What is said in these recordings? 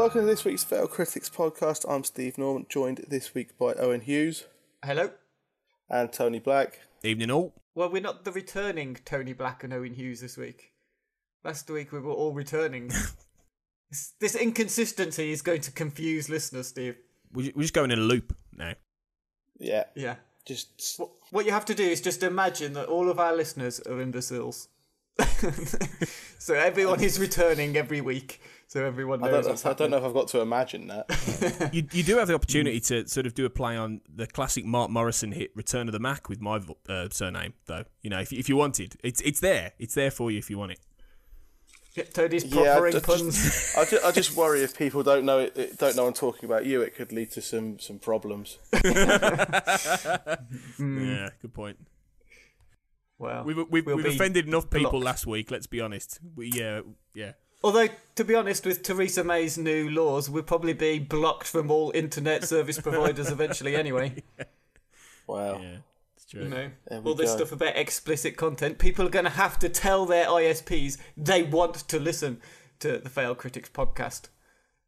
Welcome to this week's Failed Critics podcast. I'm Steve Norman, joined this week by Owen Hughes Hello. and Tony Black. Evening all. Well, we're not the returning Tony Black and Owen Hughes this week. Last week we were all returning. this, this inconsistency is going to confuse listeners, Steve. We're we're just going in a loop now. Yeah, Yeah. just What, what you have to do is just imagine that all of our listeners are imbeciles. so everyone is returning every week. So everyone I knows don't, what's know, I don't know if I've got to imagine that. You you do have the opportunity to sort of do a play on the classic Mark Morrison hit "Return of the Mack" with my uh, surname, though. You know, if you, if you wanted, it's it's there. It's there for you if you want it. Yeah, Tony's yeah, I proffering just, puns. I, just, I just worry if people don't know it, it- don't know I'm talking about you, it could lead to some some problems. Mm. Yeah, good point. Well, We've we've, we'll we've offended enough people blocked. last week. Let's be honest. We yeah yeah. Although, to be honest, with Theresa May's new laws, we'll probably be blocked from all internet service providers eventually anyway. Wow. Yeah, it's true. You know, we all this go. stuff about explicit content. People are going to have to tell their ISPs they want to listen to the Failed Critics podcast.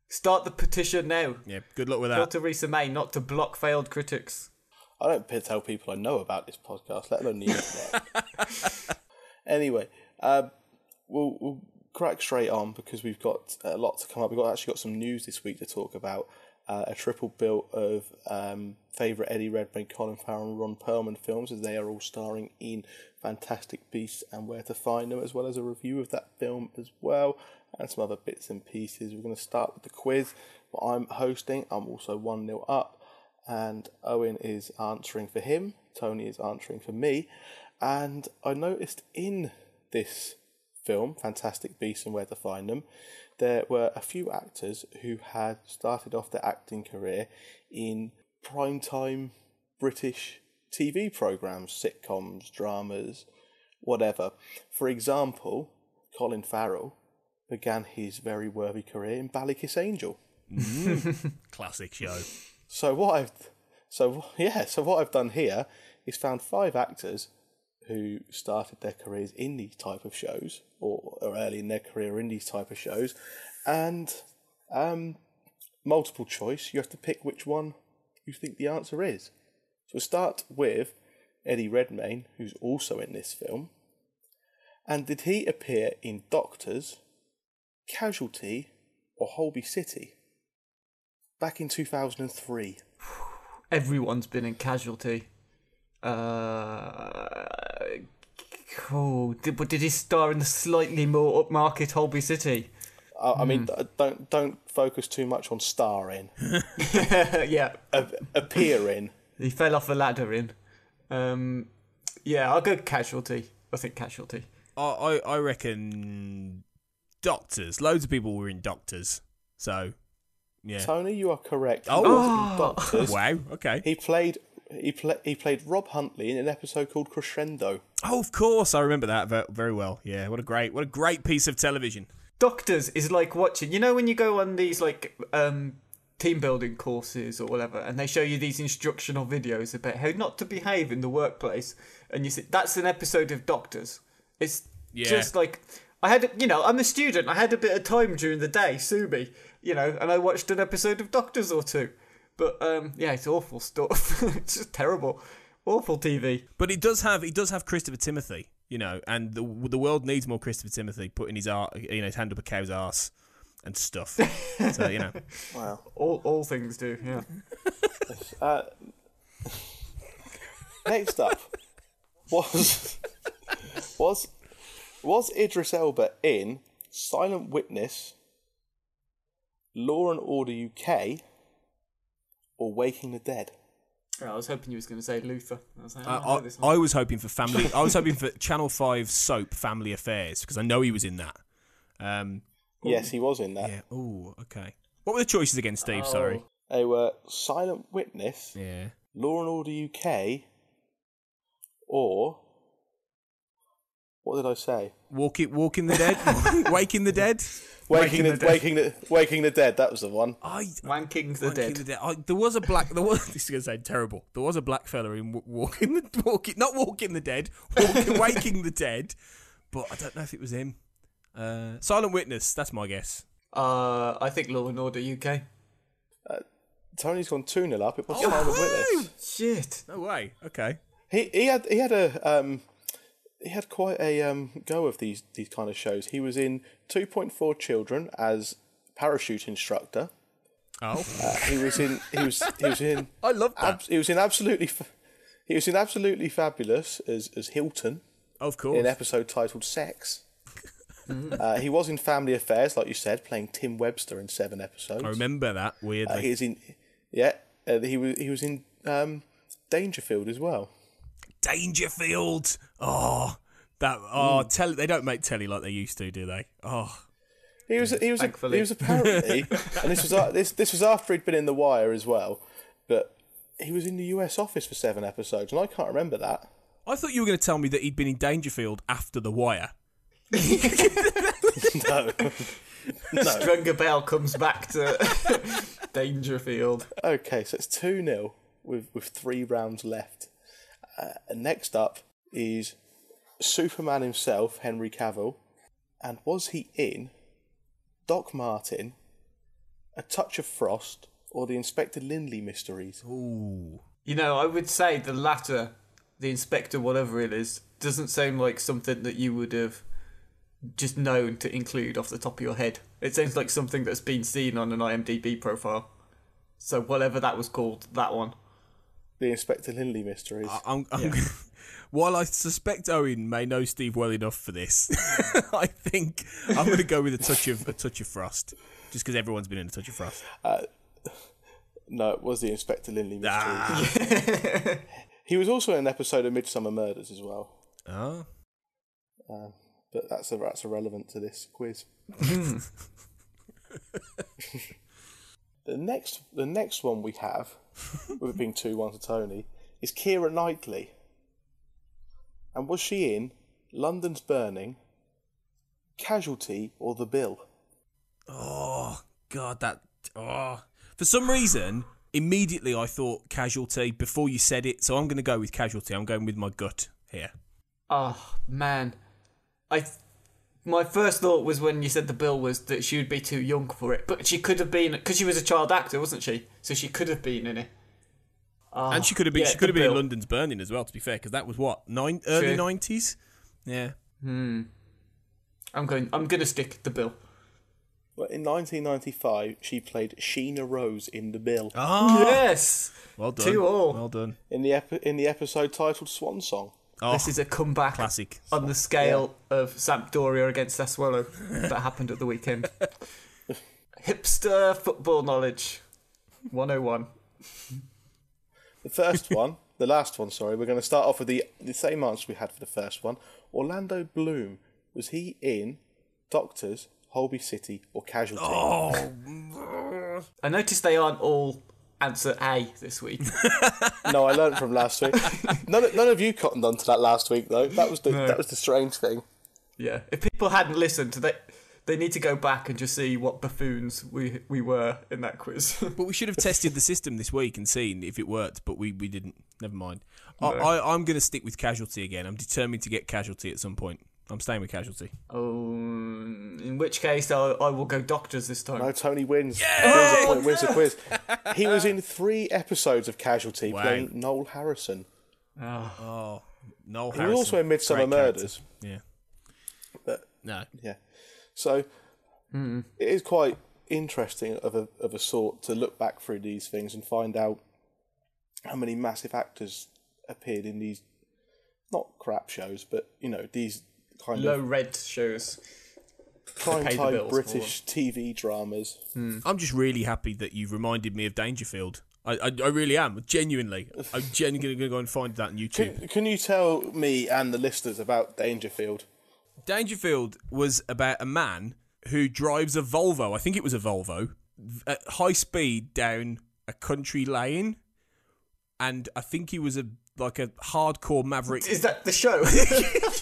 Start the petition now. Yeah, good luck with that. Tell that. Theresa May not to block failed critics. I don't tell people I know about this podcast, let alone the internet. anyway, um, we'll, we'll crack straight on because we've got a lot to come up. We've got actually got some news this week to talk about. Uh, a triple bill of um, favourite Eddie Redmayne, Colin Farrell, and Ron Perlman films, as they are all starring in Fantastic Beasts and Where to Find Them, as well as a review of that film as well, and some other bits and pieces. We're going to start with the quiz. What I'm hosting, I'm also 1 0 up and Owen is answering for him, Tony is answering for me. And I noticed in this film, Fantastic Beasts and Where to Find Them, there were a few actors who had started off their acting career in primetime British TV programs, sitcoms, dramas, whatever. For example, Colin Farrell began his very worthy career in Ballykissangel. Mm. Classic show. So what I've so yeah, so what I've done here is found five actors who started their careers in these type of shows or, or early in their career in these type of shows and um multiple choice you have to pick which one you think the answer is. So we'll start with Eddie Redmayne, who's also in this film. And did he appear in Doctors, Casualty, or Holby City? Back in 2003. Everyone's been in casualty. Uh, cool. Did, but did he star in the slightly more upmarket Holby City? I, I mean, d- don't don't focus too much on starring. yeah, A- appearing. he fell off a ladder in. Um, yeah, I'll go casualty. I think casualty. I I, I reckon doctors. Loads of people were in doctors. So yeah. Tony, you are correct. He Oh. was in Doctors. Wow. Okay. He played he pla he played Rob Huntley in an episode called Crescendo. Oh, of course, I remember that very well. Yeah, what a great, what a great piece of television. Doctors is like watching. You know when you go on these like um team building courses or whatever, and they show you these instructional videos about how not to behave in the workplace, and you see that's an episode of Doctors. It's Yeah. just like I had, you know, I'm a student. I had a bit of time during the day, sue me, you know, and I watched an episode of Doctors or two. But um, yeah, it's awful stuff. it's just terrible, awful TV. But it does have, it does have Christopher Timothy, you know, and the the world needs more Christopher Timothy putting his ar- you know his hand up a cow's ass and stuff. so you know, Wow. All all things do. Yeah. Uh, next up was was was Idris Elba in Silent Witness, Law and Order UK, or Waking the Dead? I was hoping you was going to say Luther. I was like, oh, I, I know I, this I one. was hoping for family. I was hoping for Channel Five soap Family Affairs because I know he was in that. Um, Yes, he was in that. yeah. Oh, okay. What were the choices again, Steve? Sorry. They were Silent Witness, Yeah. Law and Order UK, or what did I say? Walking, walking the dead, waking the dead. Waking, Waking the, the Dead. waking the Waking the Dead. That was the one. I Wanking the Wanking Dead. the Dead. I, there was a black. There was. This is gonna sound terrible. There was a black fella in walking the walking, not walking the dead, walking, waking the dead. But I don't know if it was him. Uh, Silent Witness. That's my guess. Uh, I think Law and Order UK. Tony's gone two 0 up. It was Oh, Silent woo! Witness. Shit. No way. Okay. He he had he had a um he had quite a um go of these these kind of shows. He was in Two Point Four Children as parachute instructor. Oh, Uh, he was in he was he was in I love that. abs- he was in absolutely fa- he was in absolutely fabulous as as Hilton of in course. an episode titled Sex. uh, he was in Family Affairs, like you said, playing Tim Webster in seven episodes. I remember that Uh, weirdly. he was in yeah. Uh, he was he was in um, Dangerfield as well. Dangerfield. Oh, that. Oh, hmm. tell they don't make telly like they used to, do they? Oh, He was he was a, he was apparently, and this was a- this this was after he'd been in The Wire as well, but he was in the U.S. office for seven episodes, and I can't remember that. I thought you were going to tell me that he'd been in Dangerfield after The Wire. No, Stringer Bell comes back to Dangerfield. okay, so it's two 0 with with three rounds left. Uh, next up is Superman himself, Henry Cavill, and was he in Doc Martin, A Touch of Frost, or the Inspector Lynley mysteries? Ooh. You know, I would say the latter, the inspector, whatever it is, doesn't sound like something that you would have just known to include off the top of your head. It sounds like something that's been seen on an IMDb profile. So whatever that was called, that one. The Inspector Lynley mysteries. I'm, I'm while I suspect Owen may know Steve well enough for this, I think I'm going to go with a touch of a touch of frost, just because everyone's been in a touch of frost. No, it was the Inspector Lynley mystery. Ah, He was also in an episode of Midsomer Murders as well, oh. um, but that's a, that's irrelevant to this quiz. the next the next one we have, with it being two one to Tony, is Keira Knightley. And was she in London's Burning, Casualty, or The Bill? oh God, that oh. For some reason, immediately I thought casualty before you said it, so I'm going to go with casualty. I'm going with my gut here. Oh man, I. th- My first thought was when you said the bill was that she would be too young for it, but she could have been because she was a child actor, wasn't she? So she could have been in it. Oh, and she could have been ah, yeah, she could have The been in London's Burning as well. To be fair, because that was what nine early nineties. Yeah. Hmm. I'm going. I'm going to stick the bill. Well, in 1995, she played Sheena Rose in The Bill, Oh, Yes, well done. Two all. Well done. in the epi- in the episode titled Swan Song. Oh, this is a comeback classic. on the scale of Sampdoria against Sassuolo that happened at the weekend. Hipster football knowledge, 101. The first one, the last one, sorry, we're going to start off with the, the same answer we had for the first one. Orlando Bloom, was he in Doctors, Holby City, or Casualty? Oh. I noticed they aren't all answer A this week. No, I learned from last week. None, of- none of you cottoned on to that last week, though. That was the that was the strange thing. yeah, if people hadn't listened, they they need to go back and just see what buffoons we we were in that quiz. But we should have tested the system this week and seen if it worked, but we, we didn't. Never mind. I, I, I'm going to stick with casualty again. I'm determined to get casualty at some point. I'm staying with casualty. oh, in which case I, I will go doctors this time. No, Tony wins. Wins the point, oh, wins the quiz. He was in three episodes of Casualty, Wow. playing Noel Harrison. Ah. Oh, Noel He Harrison. was also in Midsomer Great character. Murders. Yeah. But No. yeah, so hmm. it is quite interesting of a of a sort to look back through these things and find out how many massive actors appeared in these not crap shows, but you know these kind Low of red shows. prime pay the time bills for British TV dramas. Hmm. I'm just really happy that you've reminded me of Dangerfield. I, I, I really am. Genuinely. I'm genuinely going to go and find that on YouTube. Can, can you tell me and the listeners about Dangerfield? Dangerfield was about a man who drives a Volvo. I think it was a Volvo at high speed down a country lane, and I think he was a like a hardcore maverick. Is that the show?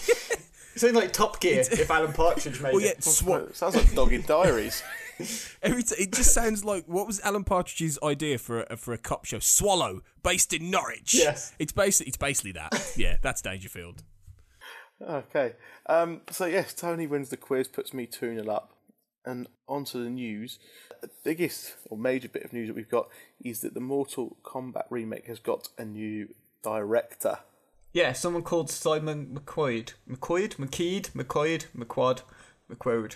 Something like Top Gear if Alan Partridge made Well, yeah, it. swa- It sounds like Dog in Diaries. Every t- it just sounds like what was Alan Partridge's idea for a, for a cop show? Swallow, based in Norwich. Yes. it's basically it's basically that. Yeah, that's Dangerfield. Okay. Um, so yes, Tony wins the quiz, puts me 2 0 up. And on to the news. The biggest or major bit of news that we've got is that the Mortal Kombat remake has got a new director. Yeah, someone called Simon McQuaid. McQuaid? McKeed? McQuaid? McQuad? McQuaid.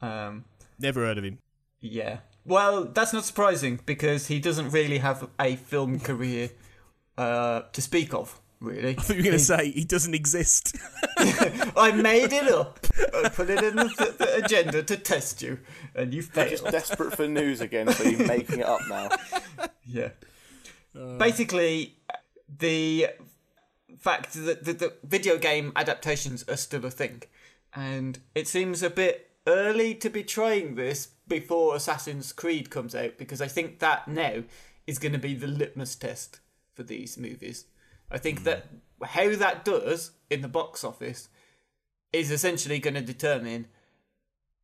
Um, Never heard of him. yeah. Well, that's not surprising because he doesn't really have a film career uh, to speak of, really. I thought you were going to say he doesn't exist. I made it up. I put it in the, the agenda to test you, and you failed. Just desperate for news again, so you're making it up now. Yeah. Basically, the fact that the, the video game adaptations are still a thing, and it seems a bit early to be trying this before Assassin's Creed comes out because I think that now is going to be the litmus test for these movies. I think that how that does in the box office is essentially going to determine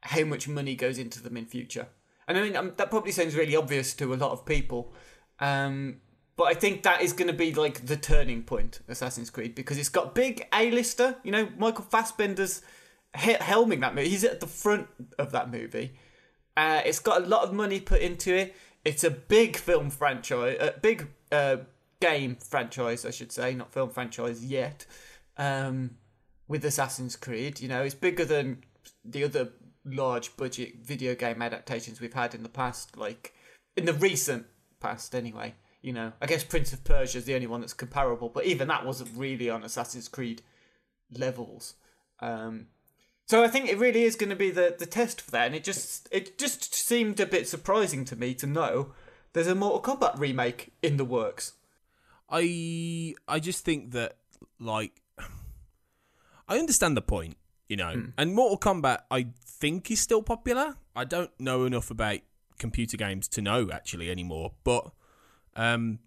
how much money goes into them in future. And I mean, um, that probably sounds really obvious to a lot of people, um, but I think that is going to be like the turning point, Assassin's Creed, because it's got big A-lister. You know, Michael Fassbender's he- helming that movie. He's at the front of that movie. Uh, it's got a lot of money put into it. It's a big film franchise, a big uh, game franchise, I should say, not film franchise yet. Um, with Assassin's Creed, you know, it's bigger than the other large budget video game adaptations we've had in the past, like in the recent past, anyway. You know, I guess Prince of Persia is the only one that's comparable, but even that wasn't really on Assassin's Creed levels. Um, so I think it really is going to be the, the test for that, and it just it just seemed a bit surprising to me to know there's a Mortal Kombat remake in the works. I I just think that like I understand the point, you know. Hmm. And Mortal Kombat I think is still popular. I don't know enough about computer games to know actually anymore, but um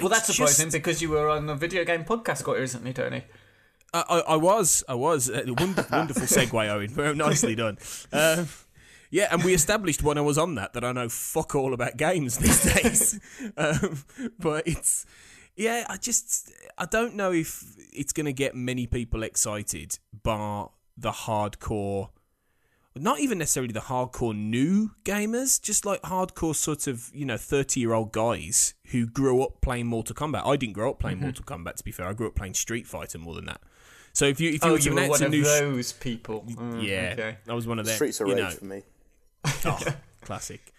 Well, that's it's surprising just- because you were on a video game podcast quite recently, Tony. I, I, I was, I was. Uh, wonderful, wonderful segue, Owen. Very nicely done. Um, yeah, and we established when I was on that that I know fuck all about games these days. um, but it's, yeah, I just, I don't know if it's going to get many people excited, bar the hardcore, not even necessarily the hardcore new gamers, just like hardcore sort of, you know, 30 year old guys who grew up playing Mortal Kombat. I didn't grow up playing Mortal Kombat, to be fair. I grew up playing Street Fighter more than that. So if you if you Oh, were to you were one of new sh- those people. Mm, yeah, Okay. I was one of them. Streets of you Rage know. for me. Oh, classic.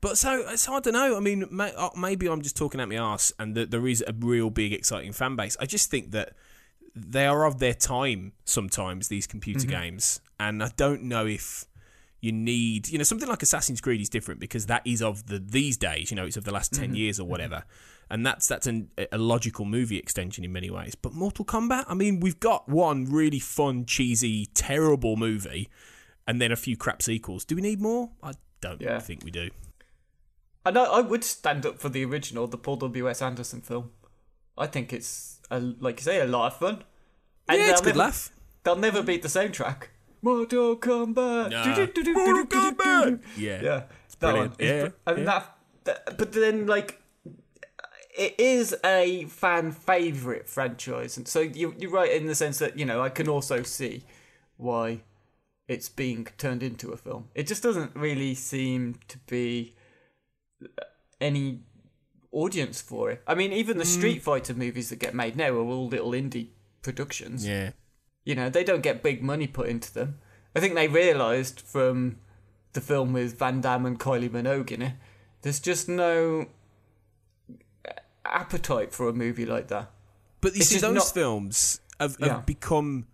But so it's hard to know. I mean, may, uh, maybe I'm just talking at my ass, and that there is a real big, exciting fan base. I just think that they are of their time sometimes. These computer mm-hmm. games, and I don't know if you need, you know, something like Assassin's Creed is different because that is of the these days. You know, it's of the last 10 mm-hmm. years or mm-hmm. whatever, and that's that's an, a logical movie extension in many ways. But Mortal Kombat, I mean, we've got one really fun, cheesy, terrible movie, and then a few crap sequels. Do we need more? I don't Yeah. think we do. I know I would stand up for the original, the Paul W S Anderson film. I think it's a, like you say, a lot of fun. And yeah, it's a they'll good never- laugh. They'll never beat the soundtrack. Mortal Kombat. Nah. Mortal Kombat! Yeah. Yeah, that brilliant. one. Yeah, br- I mean yeah. that, that. But then, like, it is a fan favorite franchise, and so you you're right in the sense that you know I can also see why it's being turned into a film. It just doesn't really seem to be any audience for it. I mean, even Mm. the Street Fighter movies that get made now are all little indie productions. Yeah. You know, they don't get big money put into them. I think they realised from the film with Van Damme and Kylie Minogue in it. There's just no appetite for a movie like that. But you It's see, those not- films have, have Yeah. become.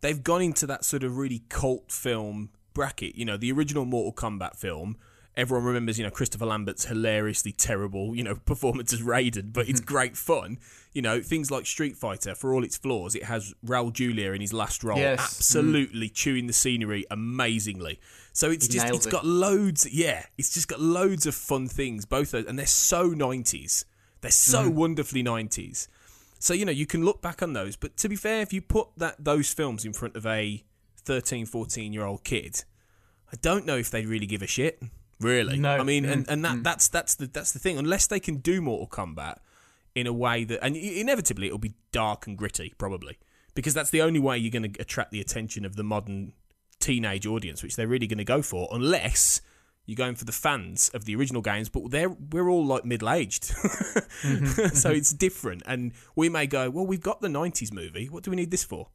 They've gone into that sort of really cult film bracket. You know, the original Mortal Kombat film. Everyone remembers, you know, Christopher Lambert's hilariously terrible, you know, performance as Raiden, but it's great fun. You know, things like Street Fighter, for all its flaws, it has Raul Julia in his last role, Yes. absolutely chewing the scenery amazingly. So it's He just, it's it. got loads, yeah, it's just got loads of fun things, both, those, and they're so 90s. They're so Mm-hmm. wonderfully 90s. So you know you can look back on those, but to be fair, if you put that those films in front of a 13, 14 year old kid, I don't know if they really give a shit. Really, No. I mean, and, Mm, and that mm. that's that's the that's the thing. Unless they can do Mortal Kombat in a way that, and inevitably it'll be dark and gritty, probably, because that's the only way you're going to attract the attention of the modern teenage audience, which they're really going to go for, unless you're going for the fans of the original games, but they're we're all like middle aged, mm-hmm. so mm-hmm. it's different. And we may go, well, we've got the '90s movie. What do we need this for?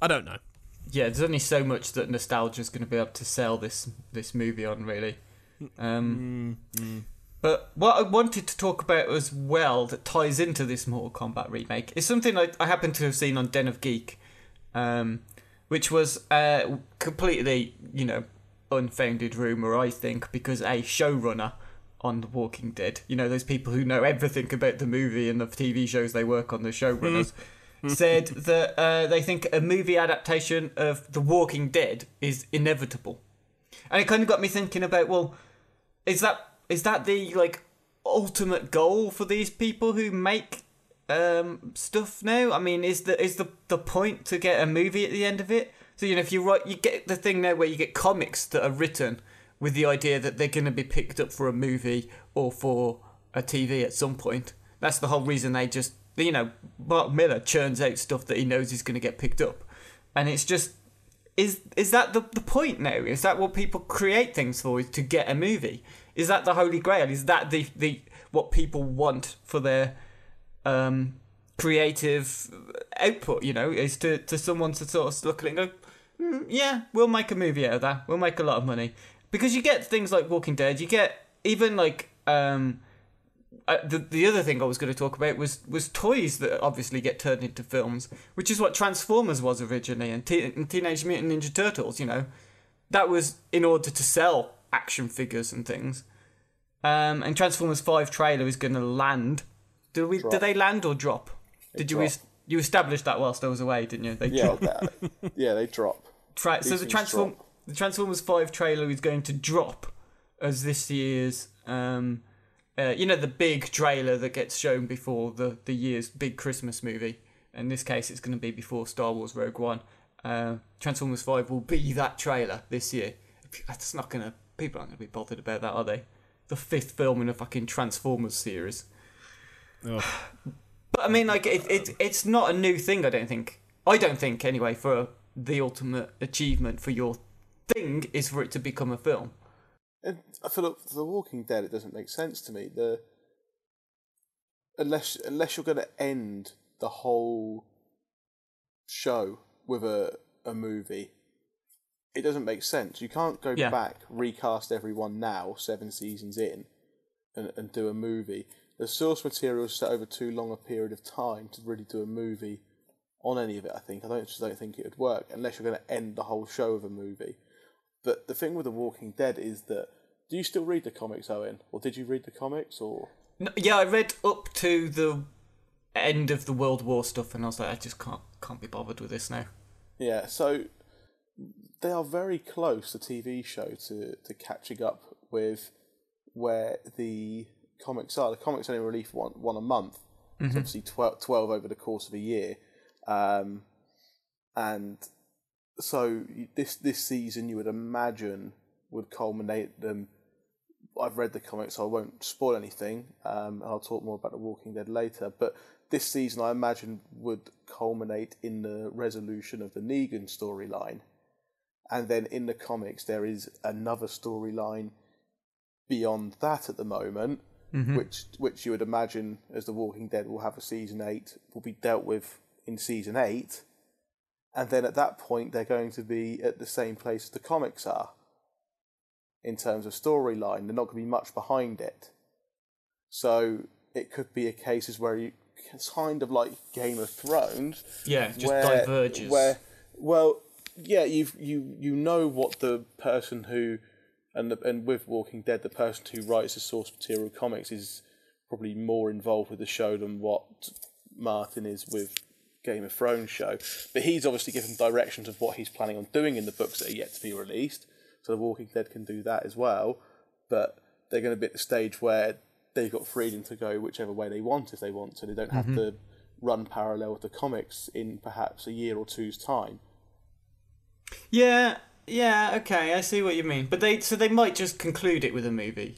I don't know. Yeah, there's only so much that nostalgia is going to be able to sell this this movie on, really. Um, But what I wanted to talk about as well that ties into this Mortal Kombat remake is something I, I happen to have seen on Den of Geek, um, which was a completely, you know, unfounded rumor, I think, because a showrunner on The Walking Dead, you know, those people who know everything about the movie and the TV shows they work on, the showrunners, said that uh, they think a movie adaptation of The Walking Dead is inevitable. And it kind of got me thinking about, well, is that is that the like ultimate goal for these people who make um stuff now? I mean, is the is the the point to get a movie at the end of it? So you know, if you write, you get the thing now where you get comics that are written with the idea that they're going to be picked up for a movie or for a TV at some point. That's the whole reason they just you know Mark Millar churns out stuff that he knows is going to get picked up, and it's just is is that the the point now? Is that what people create things for? Is to get a movie? Is that the holy grail? Is that the the what people want for their um, creative output? You know, is to to someone to sort of look at it and go, "Mm, yeah, we'll make a movie out of that. We'll make a lot of money because you get things like Walking Dead. You get even like um, uh, the the other thing I was going to talk about was was toys that obviously get turned into films, which is what Transformers was originally, and, Te- and Teenage Mutant Ninja Turtles. You know, that was in order to sell action figures and things. Um, and Transformers Five trailer is going to land. Do we? Did they land or drop? Did you? drop. Es- you established that whilst I was away, didn't you? They Yeah, dropped. that, yeah, they drop. Tra- so the Transform drop. the Transformers Five trailer is going to drop as this year's um, uh, you know the big trailer that gets shown before the the year's big Christmas movie. In this case, it's going to be before Star Wars Rogue One. Uh, Transformers Five will be that trailer this year. That's not going to people aren't going to be bothered about that, are they? The fifth film in a fucking Transformers series. But I mean, like it, it, it's not a new thing. I don't think. I don't think anyway. For the ultimate achievement for your thing is for it to become a film. And I feel like for The Walking Dead, it doesn't make sense to me. The unless unless you're going to end the whole show with a a movie, it doesn't make sense. You can't go Yeah. back recast everyone now, seven seasons in, and and do a movie. The source material is set over too long a period of time to really do a movie on any of it. I think I don't just don't think it would work unless you're going to end the whole show with a movie. But the thing with The Walking Dead is that do you still read the comics, Owen, or did you read the comics, or No, yeah, I read up to the end of the World War stuff, and I was like, I just can't can't be bothered with this now. yeah? So they are very close, the TV show, to to catching up with where the comics are. The comics only release one one a month, so obviously 12, 12 over the course of a year, um, and so this this season you would imagine would culminate them. I've read the comics, so I won't spoil anything. Um, and I'll talk more about The Walking Dead later. But this season, I imagine, would culminate in the resolution of the Negan storyline. And then in the comics, there is another storyline beyond that at the moment, which which you would imagine, as The Walking Dead will have a season eight, will be dealt with in season eight. And then at that point, they're going to be at the same place as the comics are in terms of storyline. They're not going to be much behind it. So it could be a case as where you kind of like Game of Thrones. Yeah, just where, diverges. Where, well, yeah, you you you know what the person who, and the, and with Walking Dead, the person who writes the source material comics is probably more involved with the show than what Martin is with Game of Thrones show. But he's obviously given directions of what he's planning on doing in the books that are yet to be released. So The Walking Dead can do that as well. But they're going to be at the stage where they've got freedom to go whichever way they want if they want to. They don't have mm-hmm. to run parallel with the comics in perhaps a year or two's time. Yeah, yeah, okay, I see what you mean. But they so they might just conclude it with a movie.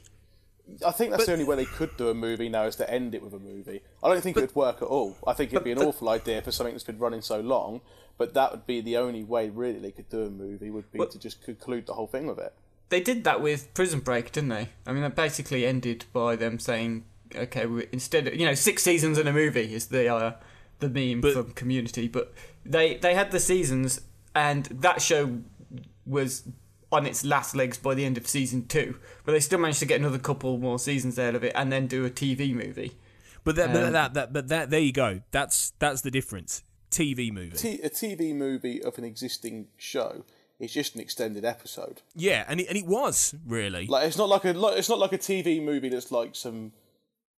I think that's the only way they could do a movie now is to end it with a movie. I don't think it would work at all. I think it'd be an awful idea for something that's been running so long, but that would be the only way really they could do a movie would be to just conclude the whole thing with it. They did that with Prison Break, didn't they? I mean, it basically ended by them saying, "Okay, we, instead of you know six seasons in a movie is the uh, the meme But- from Community," but they they had the seasons, and that show was on its last legs by the end of season two, but they still managed to get another couple more seasons out of it, and then do a TV movie. But that, but Um, that, that, but that, there you go. That's that's the difference. TV movie. T- a TV movie of an existing show is just an extended episode. yeah, and it, and it was really. Like it's not like a like, it's not like a TV movie that's like some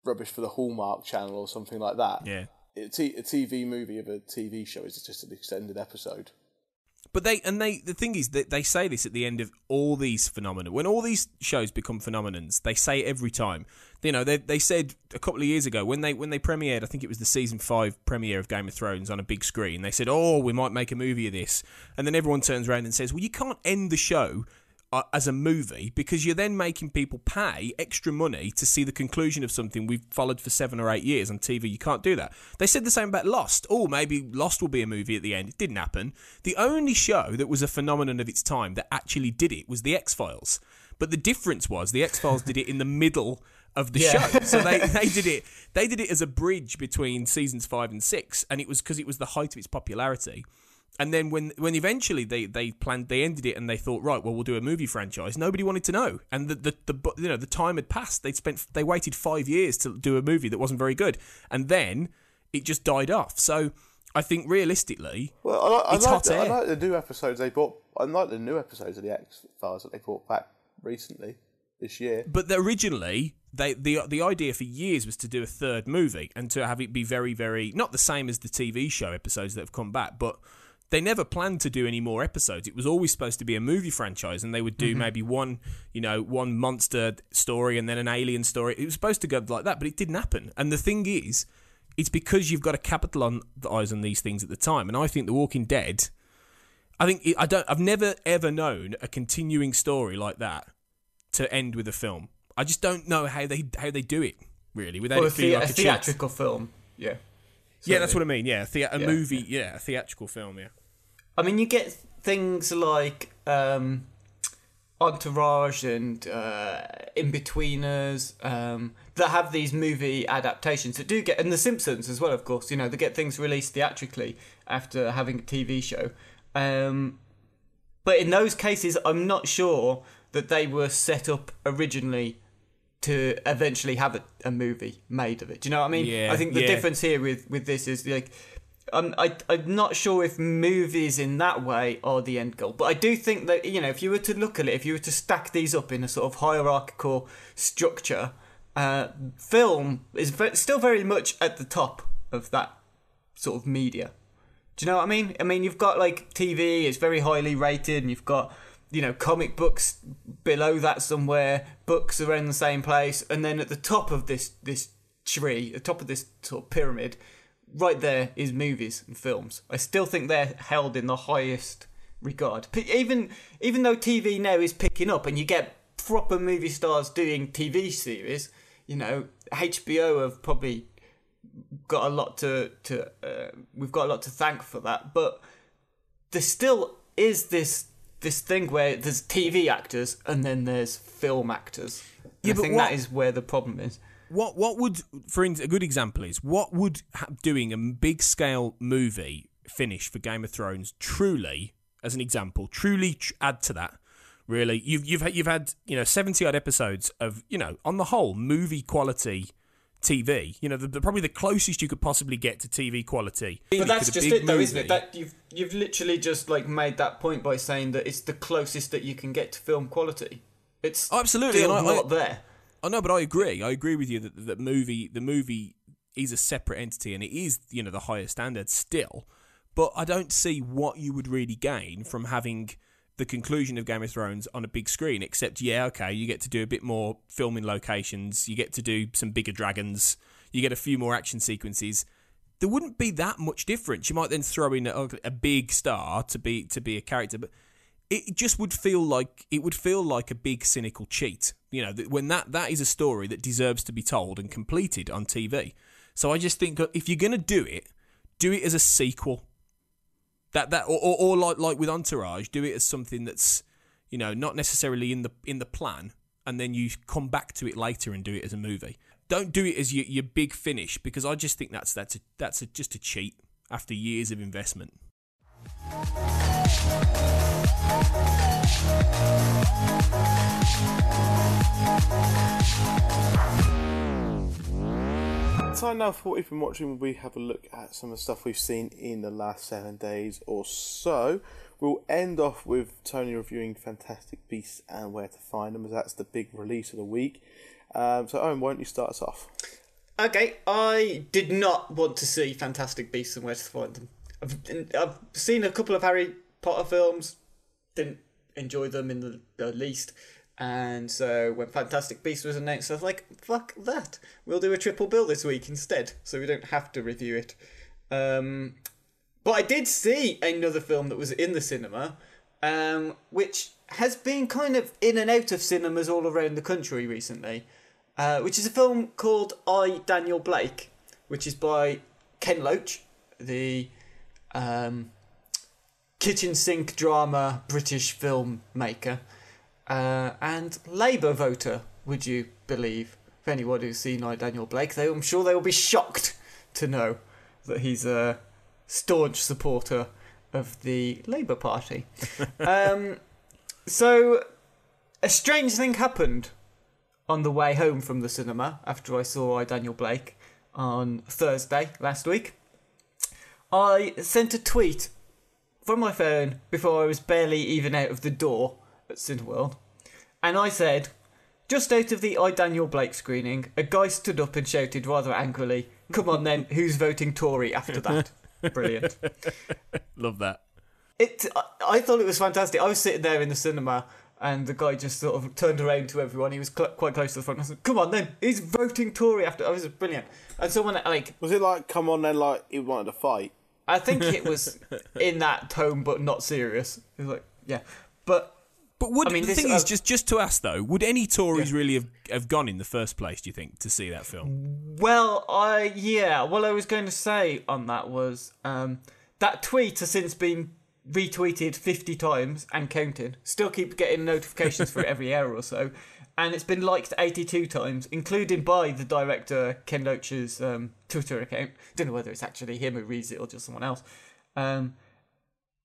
rubbish for the Hallmark Channel or something like that. yeah. A, t- a TV movie of a TV show is just an extended episode. But they and they the thing is that they say this at the end of all these phenomena. When all these shows become phenomenons, they say it every time. You know, they they said a couple of years ago when they when they premiered, I think it was the season five premiere of Game of Thrones on a big screen. They said, "Oh, we might make a movie of this," and then everyone turns around and says, "Well, you can't end the show." Uh, as a movie, because you're then making people pay extra money to see the conclusion of something we've followed for seven or eight years on TV. You can't do that. They said the same about Lost. Oh, maybe Lost will be a movie at the end. It didn't happen. The only show that was a phenomenon of its time that actually did it was The X Files. But the difference was The X Files did it in the middle of the Yeah. show. So they, they did it they did it as a bridge between seasons five and six, and it was because it was the height of its popularity. And then when when eventually they, they planned they ended it and they thought right well we'll do a movie franchise nobody wanted to know and the, the, the you know the time had passed they'd spent they waited five years to do a movie that wasn't very good and then it just died off so I think realistically Well, I like, I It's like, hot the, I like the new episodes they brought. I like the new episodes of the X Files that they brought back recently this year. but the, originally they the the idea for years was to do a third movie and to have it be very very not the same as the TV show episodes that have come back but they never planned to do any more episodes it was always supposed to be a movie franchise and they would do mm-hmm. maybe one you know one monster story and then an alien story it was supposed to go like that but it didn't happen and the thing is it's because you've got to capitalize on the eyes on these things at the time and I think The Walking Dead I think it, I don't I've never ever known a continuing story like that to end with a film. I just don't know how they how they do it really without a, it feeling the- like a a, cheat. theatrical film. Yeah. Yeah, that's what I mean. Yeah, a, thea- a Yeah. movie. Yeah, a theatrical film. Yeah. I mean, you get things like um, Entourage and uh, Inbetweeners um, that have these movie adaptations that do get, and The Simpsons as well, of course. You know, they get things released theatrically after having a TV show. Um, but in those cases, I'm not sure that they were set up originally to eventually have a, a movie made of it. Do you know what I mean? Yeah, I think the yeah. difference here with, with this is like I'm I, I'm not sure if movies in that way are the end goal, but I do think that you know if you were to look at it, if you were to stack these up in a sort of hierarchical structure, uh, film is still very much at the top of that sort of media. Do you know what I mean? I mean, you've got like TV, it's very highly rated, and you've got you know comic books below that somewhere. Books are in the same place, and then at the top of this this tree, the top of this sort of pyramid, right there is movies and films. I still think they're held in the highest regard. Even even though TV now is picking up, and you get proper movie stars doing TV series, you know, HBO have probably got a lot to to uh, we've got a lot to thank for that but there still is this this thing where there's TV actors and then there's film actors Yeah, I think what- that is where the problem is What what would for a good example is what would ha- doing a big scale movie finish for Game of Thrones truly as an example truly tr- add to that Really, you've you've had, you've had you know seventy odd episodes of you know on the whole movie quality TV. You know, the, the, probably the closest you could possibly get to TV quality. But that's just it, though, isn't it? That you've you've literally just like made that point by saying that it's the closest that you can get to film quality. It's Oh, absolutely, and I- not there. Oh, I know, but I agree. I agree with you that the movie, the movie is a separate entity, and it is, you know, the higher standard still. But I don't see what you would really gain from having the conclusion of Game of Thrones on a big screen. Except, yeah, okay, you get to do a bit more filming locations, you get to do some bigger dragons, you get a few more action sequences. There wouldn't be that much difference. You might then throw in a, a big star to be to be a character, but it just would feel like it would feel like a big cynical cheat. You know, when that that is a story that deserves to be told and completed on TV. So I just think if you're going to do it, do it as a sequel. That that or, or, or like like with Entourage, do it as something that's you know not necessarily in the in the plan, and then you come back to it later and do it as a movie. Don't do it as your, your big finish because I just think that's that's a, that's a, just a cheat after years of investment. Time now for what we've been watching. We have a look at some of the stuff we've seen in the last seven days or so. We'll end off with Tony reviewing Fantastic Beasts and where to find them, as that's the big release of the week. Um, so, Owen, why don't you start us off? Okay, I did not want to see Fantastic Beasts and Where to Find Them. I've, I've seen a couple of Harry Potter films, didn't enjoy them in the, the least. And so when Fantastic Beast was announced, I was like, fuck that. We'll do a triple bill this week instead, so we don't have to review it. Um, but I did see another film that was in the cinema, um, which has been kind of in and out of cinemas all around the country recently, uh, which is a film called I, Daniel Blake, which is by Ken Loach, the um, kitchen sink drama British filmmaker, uh, and Labour voter, would you believe? If anyone who's seen I, Daniel Blake, they, I'm sure they will be shocked to know that he's a staunch supporter of the Labour Party. um, so, a strange thing happened on the way home from the cinema after I saw I, Daniel Blake on Thursday last week. I sent a tweet from my phone before I was barely even out of the door at Cineworld, and I said, just out of the I Daniel Blake screening, a guy stood up and shouted rather angrily, "Come on then, who's voting Tory after that?" Brilliant. Love that. It. I, I thought it was fantastic. I was sitting there in the cinema. And the guy just sort of turned around to everyone. He was cl- quite close to the front. I said, "Come on, then! He's voting Tory after." I was brilliant. And someone like Was it like, come on then, like he wanted to fight? I think it was in that tone, but not serious. It was like, yeah, but But would I mean, the this- thing is uh, just just to ask though, would any Tories really have, have gone in the first place? Do you think to see that film? well, I yeah, what I was going to say on that was um, that tweet has since been retweeted fifty times and counting. Still keep getting notifications for it every hour or so, and it's been liked eighty-two times, including by the director Ken Loach's um, Twitter account. Don't know whether it's actually him who reads it or just someone else. Um,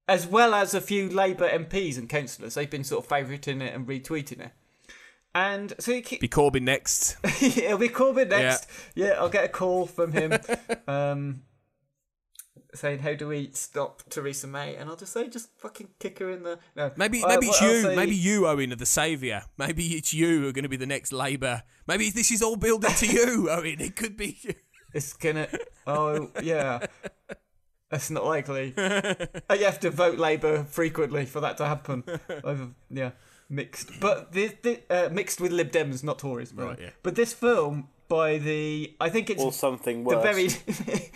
as well as a few Labour MPs and councillors. They've been sort of favouriting it and retweeting it. And so keep, Be Corbyn next. it'll be Corbyn next. Yeah. I'll get a call from him um, saying, How do we stop Theresa May? And I'll just say, Just fucking kick her in the. No. Maybe I- maybe what it's you. say- Maybe you, Owen, are the saviour. Maybe it's you who are going to be the next Labour. Maybe this is all building to you, Owen. It could be. you. It's gonna. Oh, yeah. That's not likely. Uh, you have to vote Labour frequently for that to happen. Over, yeah, mixed, but this, this uh, mixed with Lib Dems, not Tories. by the Right, yeah. But this film, by the, I think it's Or something the worse? very,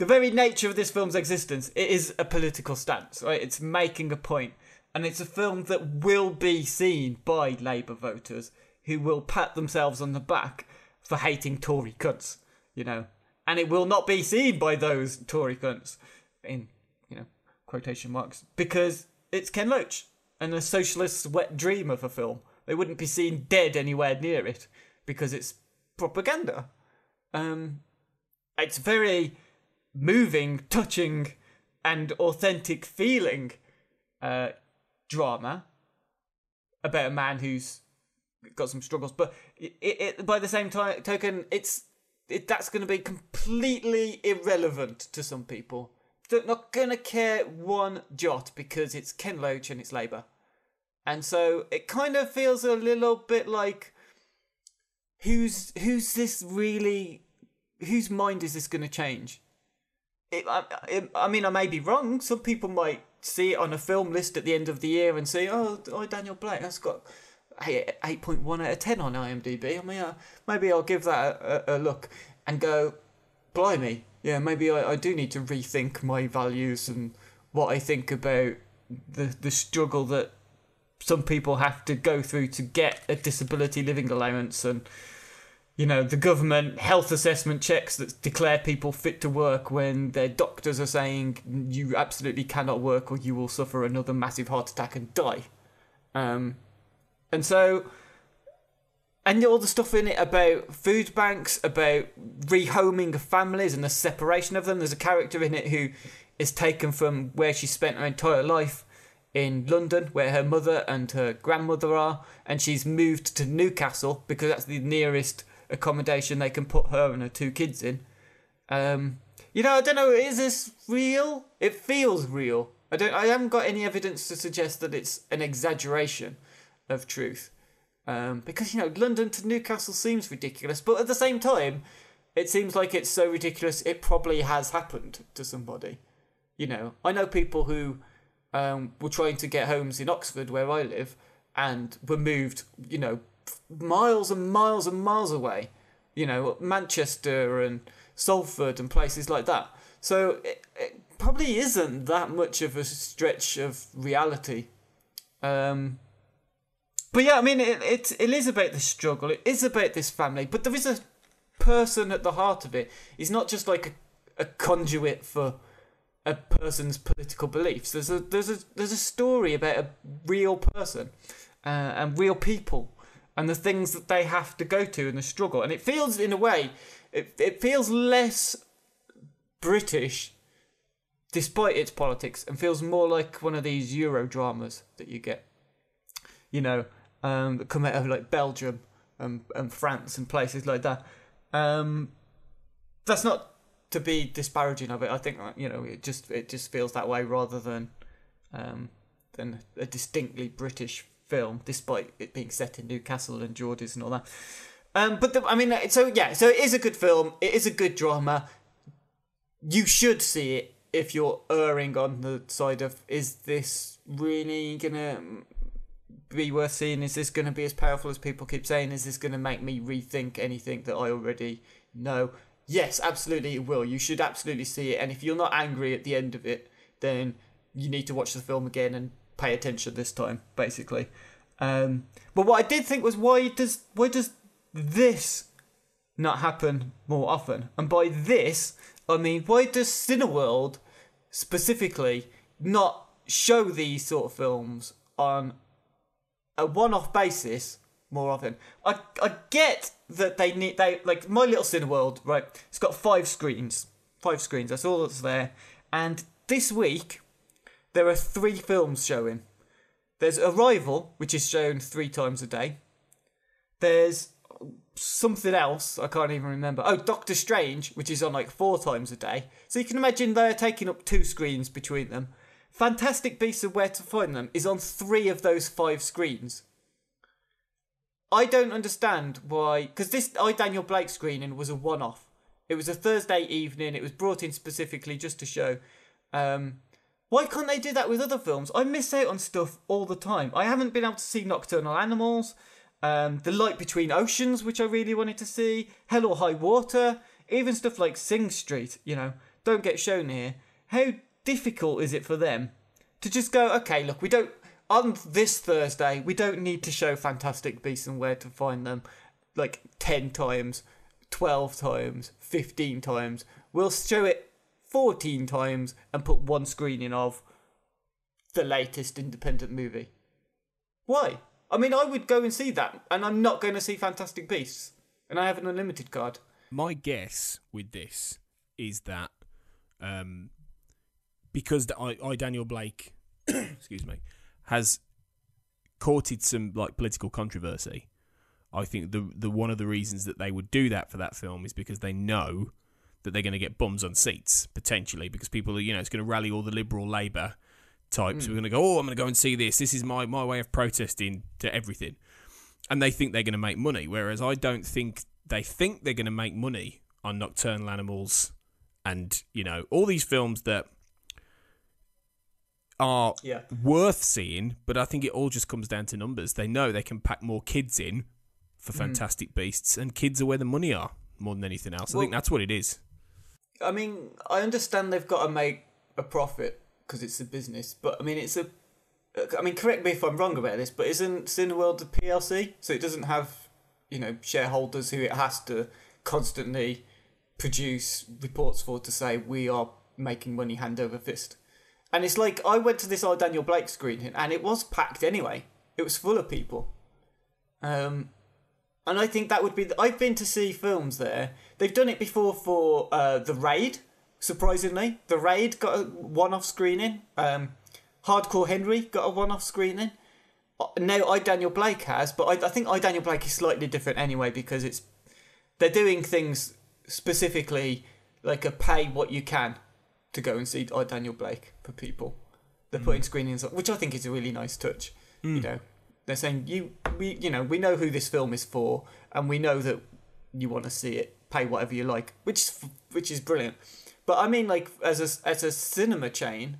the very nature of this film's existence. It is a political stance, right? It's making a point, and it's a film that will be seen by Labour voters who will pat themselves on the back for hating Tory cunts, you know, and it will not be seen by those Tory cunts in you know quotation marks because it's Ken Loach and a socialist's wet dream of a film. They wouldn't be seen dead anywhere near it because it's propaganda. Um, it's very moving, touching, and authentic feeling uh, drama. about a man who's got some struggles. But it, it, by the same token, it's it, that's going to be completely irrelevant to some people. They're not going to care one jot because it's Ken Loach and it's Labour. And so it kind of feels a little bit like who's who's this really whose mind is this going to change? It, I, it, I mean, I may be wrong. Some people might see it on a film list at the end of the year and say, "Oh, oh Daniel Blake, that's got eight point one out of ten on IMDb." I mean, uh, maybe I'll give that a, a, look and go, "Blimey, yeah, maybe I, I do need to rethink my values and what I think about the the struggle that some people have to go through to get a disability living allowance and." You know, the government health assessment checks that declare people fit to work when their doctors are saying you absolutely cannot work or you will suffer another massive heart attack and die. Um, and so, and all the stuff in it about food banks, about rehoming families and the separation of them. There's a character in it who is taken from where she spent her entire life in London, where her mother and her grandmother are, and she's moved to Newcastle because that's the nearest accommodation they can put her and her two kids in. Um, you know, I don't know. Is this real? It feels real. I don't. I haven't got any evidence to suggest that it's an exaggeration of truth. Um, because you know, London to Newcastle seems ridiculous, but at the same time, it seems like it's so ridiculous it probably has happened to somebody. You know, I know people who um, were trying to get homes in Oxford, where I live, and were moved. You know, miles and miles and miles away. You know, Manchester and Salford and places like that. So it, it probably isn't that much of a stretch of reality. Um, but yeah, I mean, it, it, is about the struggle. It is about this family, but there is a person at the heart of it. He's not just like a, a conduit for a person's political beliefs. There's a there's a there's a story about a real person uh, and real people and the things that they have to go to and the struggle. And it feels, in a way, it, it feels less British despite its politics and feels more like one of these Euro dramas that you get, you know, um, that come out of like Belgium and, and France and places like that. Um, that's not to be disparaging of it. I think you know it just it just feels that way rather than um, than a distinctly British film, despite it being set in Newcastle and Geordies and all that. Um, but the, I mean, so yeah, so it is a good film. It is a good drama. You should see it if you're erring on the side of is this really gonna be worth seeing? Is this gonna be as powerful as people keep saying? Is this gonna make me rethink anything that I already know? Yes, absolutely it will. You should absolutely see it. And if you're not angry at the end of it, then you need to watch the film again and pay attention this time, basically. Um, but what I did think was why does why does this not happen more often? And by this, I mean why does Cineworld specifically not show these sort of films on a one-off basis more often? I I get that they need they like my little Cineworld right. It's got five screens, five screens. That's all that's there. And this week there are three films showing. There's Arrival, which is shown three times a day. There's something else I can't even remember. Oh, Doctor Strange, which is on like four times a day. So you can imagine they're taking up two screens between them. Fantastic Beasts of Where to Find Them is on three of those five screens. I don't understand why, because this I Daniel Blake screening was a one-off. It was a Thursday evening. It was brought in specifically just to show um, why can't they do that with other films? I miss out on stuff all the time. I haven't been able to see Nocturnal Animals, um, The Light Between Oceans, which I really wanted to see, Hell or High Water, even stuff like Sing Street, you know, don't get shown here. How difficult is it for them to just go, okay, look, we don't, on this Thursday, we don't need to show Fantastic Beasts and Where to Find Them like 10 times, 12 times, 15 times. We'll show it 14 times and put one screening of the latest independent movie. Why? I mean, I would go and see that, and I'm not going to see Fantastic Beasts, and I have an unlimited card. My guess with this is that um, because I, I, Daniel Blake, excuse me, has courted some like political controversy. I think the the one of the reasons that they would do that for that film is because they know that they're going to get bums on seats potentially because people are you know it's going to rally all the liberal Labour types who are hmm. going to go oh I'm going to go and see this this is my my way of protesting to everything and they think they're going to make money whereas I don't think they think they're going to make money on nocturnal animals and you know all these films that are Yeah. worth seeing, but I think it all just comes down to numbers. They know they can pack more kids in for hmm. Fantastic Beasts, and kids are where the money are more than anything else. I think that's what it is. I mean, I understand they've got to make a profit because it's a business, but I mean, it's a. I mean, correct me if I'm wrong about this, but isn't Cineworld a PLC? So it doesn't have, you know, shareholders who it has to constantly produce reports for to say we are making money hand over fist. And it's like I went to this old Daniel Blake screening, and it was packed anyway. It was full of people. Um, and I think that would be. I've been to see films there. They've done it before for uh, the Raid. Surprisingly, the Raid got a one-off screening. Um, Hardcore Henry got a one-off screening. No, Now I Daniel Blake has, but I, I think I Daniel Blake is slightly different anyway because it's they're doing things specifically like a pay what you can to go and see I Daniel Blake for people. They're putting screenings up, which I think is a really nice touch. You know, they're saying you we you know we know who this film is for, and we know that you want to see it. Pay whatever you like, which is which is brilliant. But I mean, like as a as a cinema chain,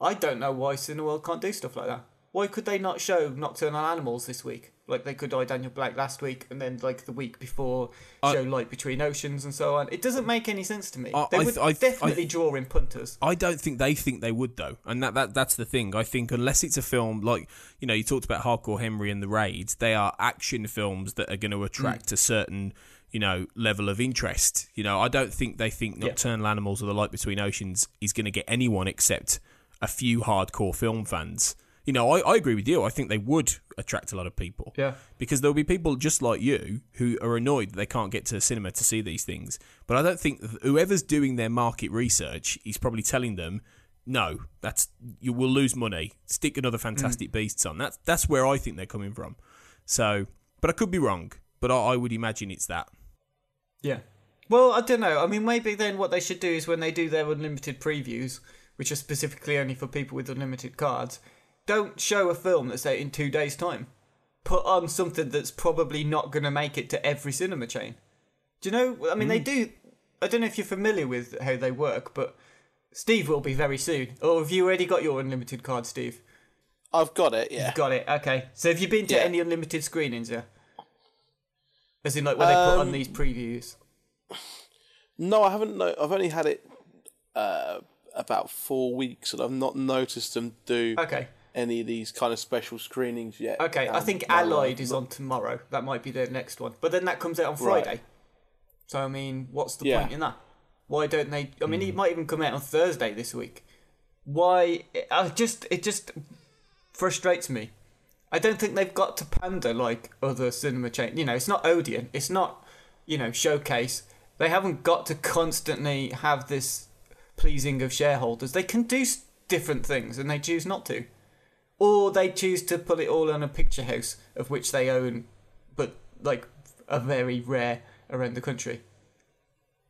I don't know why Cineworld can't do stuff like that. Why could they not show Nocturnal Animals this week? Like they could I Daniel Blake last week, and then like the week before show Light Between Oceans and so on. It doesn't make any sense to me. I- they I would I definitely I- draw in punters. I don't think they think they would though, and that, that that's the thing. I think unless it's a film like you know you talked about Hardcore Henry and the Raids, they are action films that are going to attract mm. a certain you know level of interest. You know, I don't think they think Nocturnal Animals or The Light Between Oceans is going to get anyone except a few hardcore film fans. You know, I, I agree with you. I think they would attract a lot of people. Yeah. Because there'll be people just like you who are annoyed that they can't get to the cinema to see these things. But I don't think whoever's doing their market research is probably telling them, no, that's you will lose money. Stick another mm. Fantastic Beasts on. That's that's where I think they're coming from. So, but I could be wrong. But I, I would imagine it's that. Yeah. Well, I don't know. I mean, maybe then what they should do is when they do their unlimited previews, which are specifically only for people with unlimited cards, don't show a film that's out in two days' time. Put on something that's probably not going to make it to every cinema chain. Do you know? I mean, they hmm. do. I don't know if you're familiar with how they work, but Steve will be very soon. Or have you already got your unlimited card, Steve? I've got it. Yeah. You've got it. Okay. So have you been to Yeah. any unlimited screenings? Yeah. As in, like where they put on Um, these previews. No, I haven't. No, I've only had it uh, about four weeks, and I've not noticed them do Okay. any of these kind of special screenings yet. Okay, I Um, think no, Allied I've is on tomorrow. That might be their next one. But then that comes out on Friday. Right. So I mean, what's the Yeah. point in that? Why don't they? I mean, Hmm. it might even come out on Thursday this week. Why? I just it just frustrates me. I don't think they've got to pander like other cinema chain. You know, it's not Odeon. It's not you know Showcase. They haven't got to constantly have this pleasing of shareholders. They can do different things, and they choose not to or they choose to put it all on a picture house of which they own, but like a very rare around the country.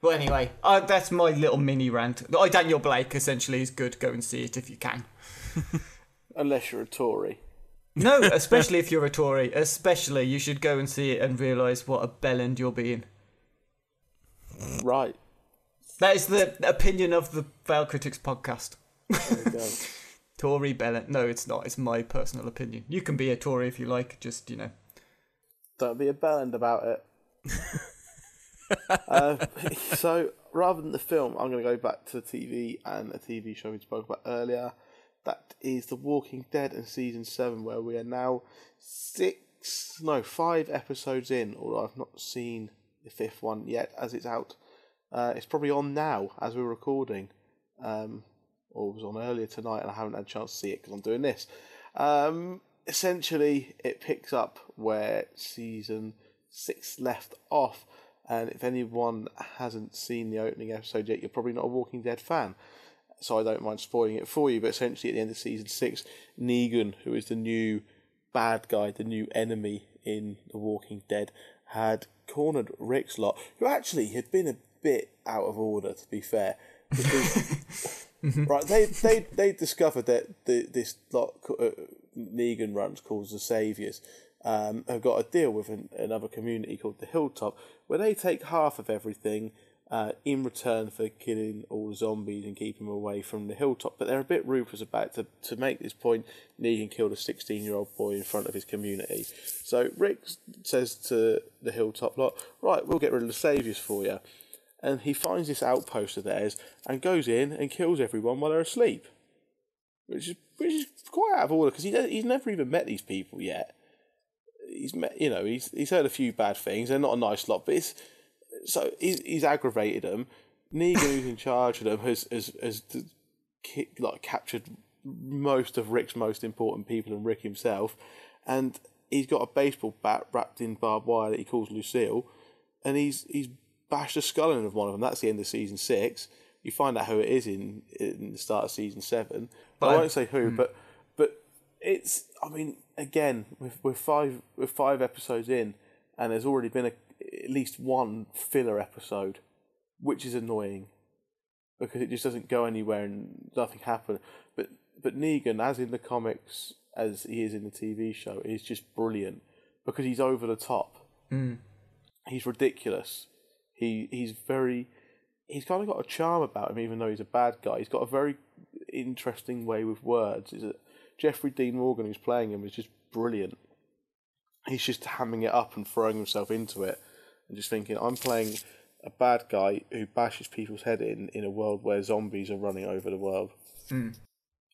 But anyway, that's my little mini rant. I Daniel Blake essentially is good. Go and see it if you can. Unless you're a Tory. No, especially if you're a Tory. Especially you should go and see it and realise what a bellend you're being. Right. That is the opinion of the Failed Critics podcast. There go. Tory bellend. No, it's not. It's my personal opinion. You can be a Tory if you like. Just you know. Don't be a bellend about it. uh, so rather than the film, I'm going to go back to the TV and a TV show we spoke about earlier. That is The Walking Dead and season seven, where we are now six, no, five episodes in. Although I've not seen the fifth one yet, as it's out. Uh, it's probably on now as we're recording, um, or was on earlier tonight, and I haven't had a chance to see it because I'm doing this. Um, essentially, it picks up where season six left off. And if anyone hasn't seen the opening episode yet, you're probably not a Walking Dead fan. So I don't mind spoiling it for you. But essentially, at the end of season six, Negan, who is the new bad guy, the new enemy in The Walking Dead, had cornered Rick's lot, who actually had been a bit out of order, to be fair. Because, right, they they they discovered that the, this lot uh, Negan runs called the Saviors. Um, have got a deal with an, another community called the Hilltop, where they take half of everything uh, in return for killing all the zombies and keeping them away from the hilltop. But they're a bit ruthless about to to make this point. Negan killed a sixteen year old boy in front of his community. So Rick says to the hilltop lot, "Right, we'll get rid of the saviors for you." And he finds this outpost of theirs and goes in and kills everyone while they're asleep, which is which is quite out of order because he he's never even met these people yet. He's met, you know, he's he's heard a few bad things. They're not a nice lot, but it's so he's, he's aggravated them. Negan, who's in charge of them, has has has ki- like captured most of Rick's most important people and Rick himself, and he's got a baseball bat wrapped in barbed wire that he calls Lucille, and he's he's bashed a skull in of one of them. That's the end of season six. You find out who it is in in the start of season seven. But I won't say who, hmm. but but it's I mean again with with five with five episodes in, and there's already been a, at least one filler episode, which is annoying because it just doesn't go anywhere and nothing happens. But but Negan, as in the comics, as he is in the TV show, is just brilliant because he's over the top. Mm. He's ridiculous. He he's very he's kind of got a charm about him, even though he's a bad guy. He's got a very interesting way with words. Is it Jeffrey Dean Morgan, who's playing him, is just brilliant. He's just hamming it up and throwing himself into it, and just thinking, I'm playing a bad guy who bashes people's head in in a world where zombies are running over the world.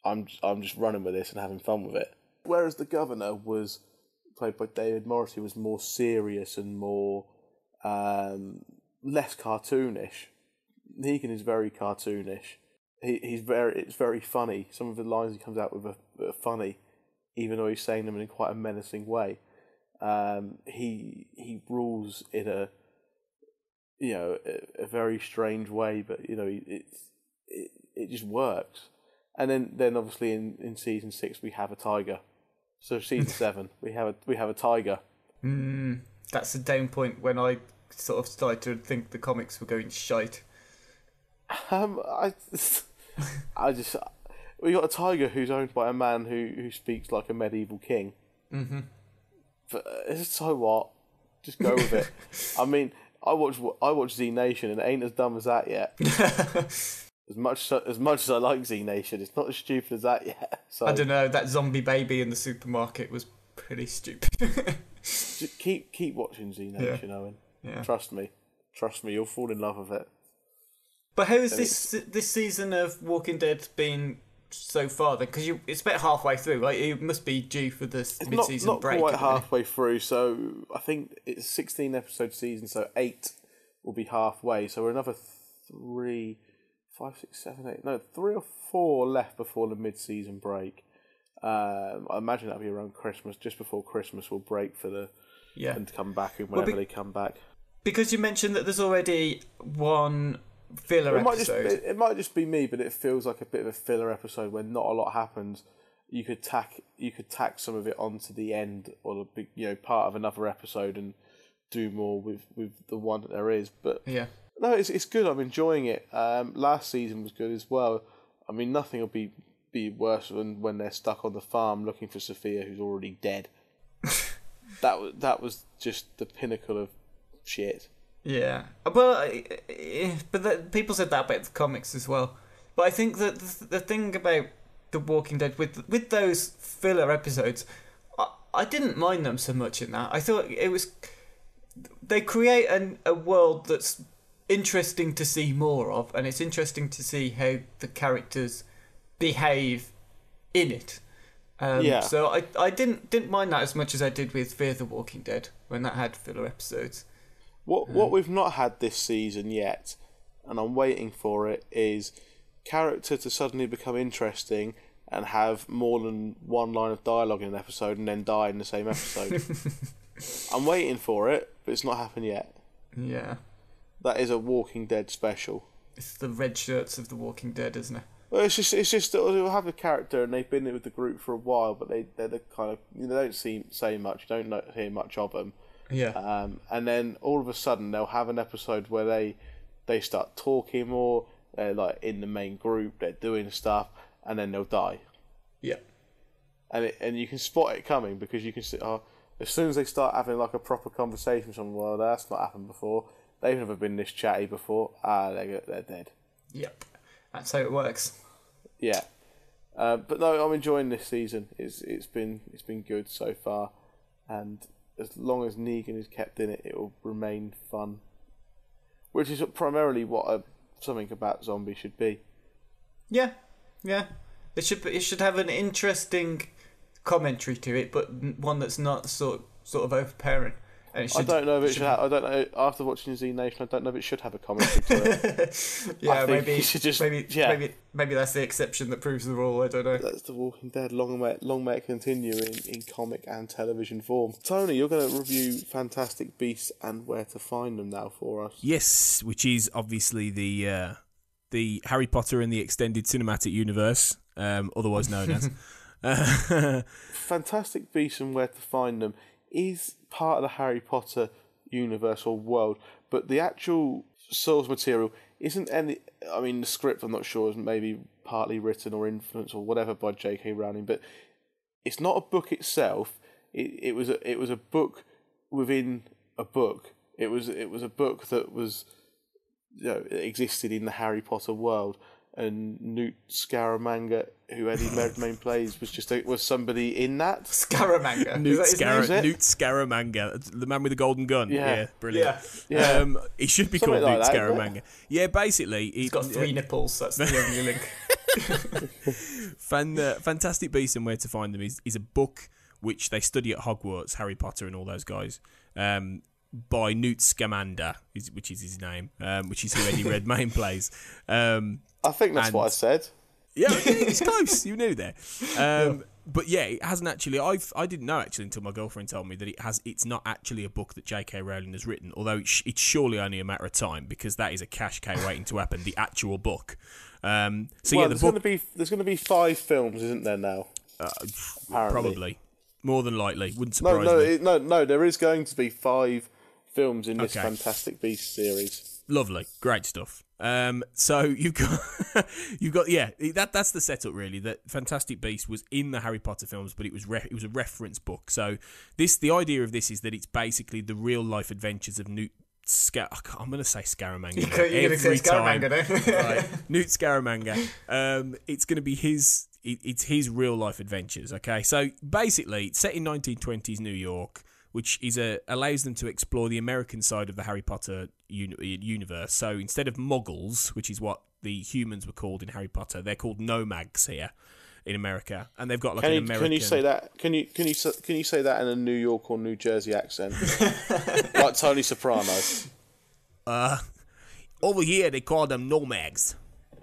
I'm I'm just running with this and having fun with it. Whereas the governor was played by David Morrissey, who was more serious and more um, less cartoonish. Negan is very cartoonish. He he's very it's very funny. Some of the lines he comes out with are, are funny, even though he's saying them in quite a menacing way. Um, he he rules in a you know a, a very strange way, but you know it's it it just works. And then then obviously in, in season six we have a tiger. So season seven we have a we have a tiger. That's the down point when I sort of started to think the comics were going shite. Um, I, I just we got a tiger who's owned by a man who who speaks like a medieval king. Mm-hmm. But uh, so what? Just go with it. I mean, I watch I watch Z Nation and it ain't as dumb as that yet. as much as much as I like Z Nation, it's not as stupid as that yet. So I don't know, that zombie baby in the supermarket was pretty stupid. just keep keep watching Z Nation, Owen. Yeah. Trust me, trust me, you'll fall in love with it. But how has this this season of Walking Dead been so far? Then, because it's about halfway through, right? It must be due for this It's mid-season not, not break. quite isn't it? halfway through, so I think it's sixteen episode season, so eight will be halfway. So we're another three, five, six, seven, eight, no, three or four left before the mid-season break. Um, I imagine that'll be around Christmas, just before Christmas will break for the Yeah. and come back and whenever be- they come back. Because you mentioned that there's already one filler It might just episode. it, it might just be me, but it feels like a bit of a filler episode where not a lot happens. You could tack you could tack some of it onto the end or the big you know part of another episode and do more with with the one that there is. But yeah. no, it's it's good. I'm enjoying it. Um, last season was good as well. I mean, nothing will be be worse than when they're stuck on the farm looking for Sophia, who's already dead. that was that was just the pinnacle of shit. Yeah, I- but the, people said that about the comics as well. But I think that the, the thing about The Walking Dead with with those filler episodes, I, I didn't mind them so much in that. I thought it was they create an, a world that's interesting to see more of, and it's interesting to see how the characters behave in it. Um, Yeah. So I I didn't didn't mind that as much as I did with Fear the Walking Dead when that had filler episodes. What what we've not had this season yet, and I'm waiting for it, is character to suddenly become interesting and have more than one line of dialogue in an episode and then die in the same episode. I'm waiting for it, but it's not happened yet. Yeah. That is a Walking Dead special. It's the red shirts of The Walking Dead, isn't it? Well, it's just it's just that they'll have a character and they've been with the group for a while, but they they're the kind of you know, they don't seem say much, you don't know, hear much of them. Yeah. Um, and then all of a sudden they'll have an episode where they they start talking more. They're like in the main group, they're doing stuff, and then they'll die. yeah. And it, and you can spot it coming because you can see oh, as soon as they start having like a proper conversation, with someone well that's not happened before. They've never been this chatty before. Ah, they're they're dead. Yep. That's how it works. Yeah. Uh, but no, I'm enjoying this season. It's it's been it's been good so far, and as long as Negan is kept in it, it will remain fun. Which is primarily what a, something about zombie should be. Yeah. Yeah. It should it should have an interesting commentary to it, but one that's not sort sort of overpowering. And it I don't know if it should. Ha- I don't know. After watching Z Nation, I don't know if it should have a commentary to it. Yeah, maybe you should just- maybe yeah. maybe maybe that's the exception that proves the rule. I don't know. That's The Walking Dead. Long may long may it continue in, in comic and television form. Tony, you're going to review Fantastic Beasts and where to find them now for us. Yes, which is obviously the uh, the Harry Potter and the extended cinematic universe, um, otherwise known as. Uh, Fantastic Beasts and Where to Find Them is part of the Harry Potter universe or world, but the actual source material isn't any. I mean, the script I'm not sure is maybe partly written or influenced or whatever by J.K. Rowling, but it's not a book itself. It it was a, it was a book within a book. It was it was a book that was you know, existed in the Harry Potter world. And Newt Scaramanga, who Eddie Redmayne plays, was just a, was somebody in that. Scaramanga. Newt, Is that? Scar- Newt Scaramanga, the man with the golden gun. Yeah. Yeah, brilliant. Yeah. Yeah. Um, he should be Something called Newt like that, isn't it? Scaramanga. Yeah, basically, He's got three nipples. That's the only link. Fan, uh, Fantastic Beasts and Where to Find Them is, is a book which they study at Hogwarts, Harry Potter and all those guys, um, by Newt Scamander, which is his name, um, which is who Eddie Redmayne plays. Um, I think that's what I said. yeah, it's close. You knew there. Um, But yeah, it hasn't actually. I I didn't know actually until my girlfriend told me that it has. It's not actually a book that J.K. Rowling has written. Although it's, it's surely only a matter of time because that is a cash cow waiting to happen. The actual book. Um, so well, yeah, the there's gonna be there's going to be five films, isn't there now? Apparently. probably more than likely wouldn't surprise no, me. it, no, no. There is going to be five films in this Okay. Fantastic Beasts series. Lovely, great stuff. Um, so you've got, you've got, yeah, that that's the setup really. That Fantastic Beast was in the Harry Potter films, but it was re- it was a reference book. So this, the idea of this is that it's basically the real life adventures of Newt. Scar- I'm going to say Scaramanga. You're going to say every time. Scaramanga, right, Newt Scaramanga. Um, it's going to be his. It, it's his real life adventures. Okay, so basically, it's set in 1920s New York, which is a allows them to explore the American side of the Harry Potter uni- universe. So instead of Muggles, which is what the humans were called in Harry Potter, they're called Nomags here in America, and they've got like Can an you American. can you say that? Can you can you can you say that in a New York or New Jersey accent, like Tony Soprano? Uh, over here, they call them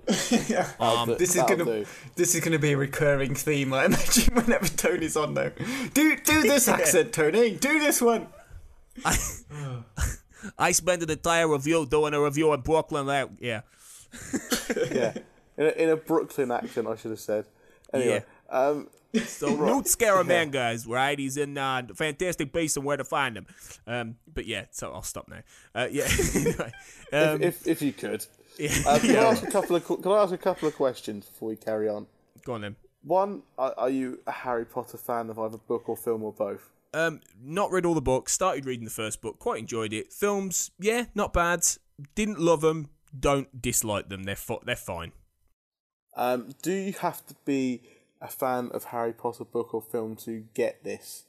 Nomags. Um, This is gonna do. this is gonna be a recurring theme. I imagine whenever Tony's on though, Do do this accent, Tony. Do this one. I I spent an entire review doing a review on Brooklyn. That yeah. yeah, in a, in a Brooklyn accent, I should have said. Anyway, um, So Newt Scaramanga is right. He's in uh, Fantastic Beasts and Where to Find Them. Um, but yeah, so I'll stop now. Uh, yeah. anyway, um, if if you could, yeah, uh, can I ask a couple of can I ask a couple of questions before we carry on? Go on then. One, are, are you a Harry Potter fan of either book or film or both? Um, not read all the books. Started reading the first book. Quite enjoyed it. Films, yeah, not bad. Didn't love them. Don't dislike them. They're fu- they're fine. Um, do you have to be a fan of Harry Potter book or film to get this?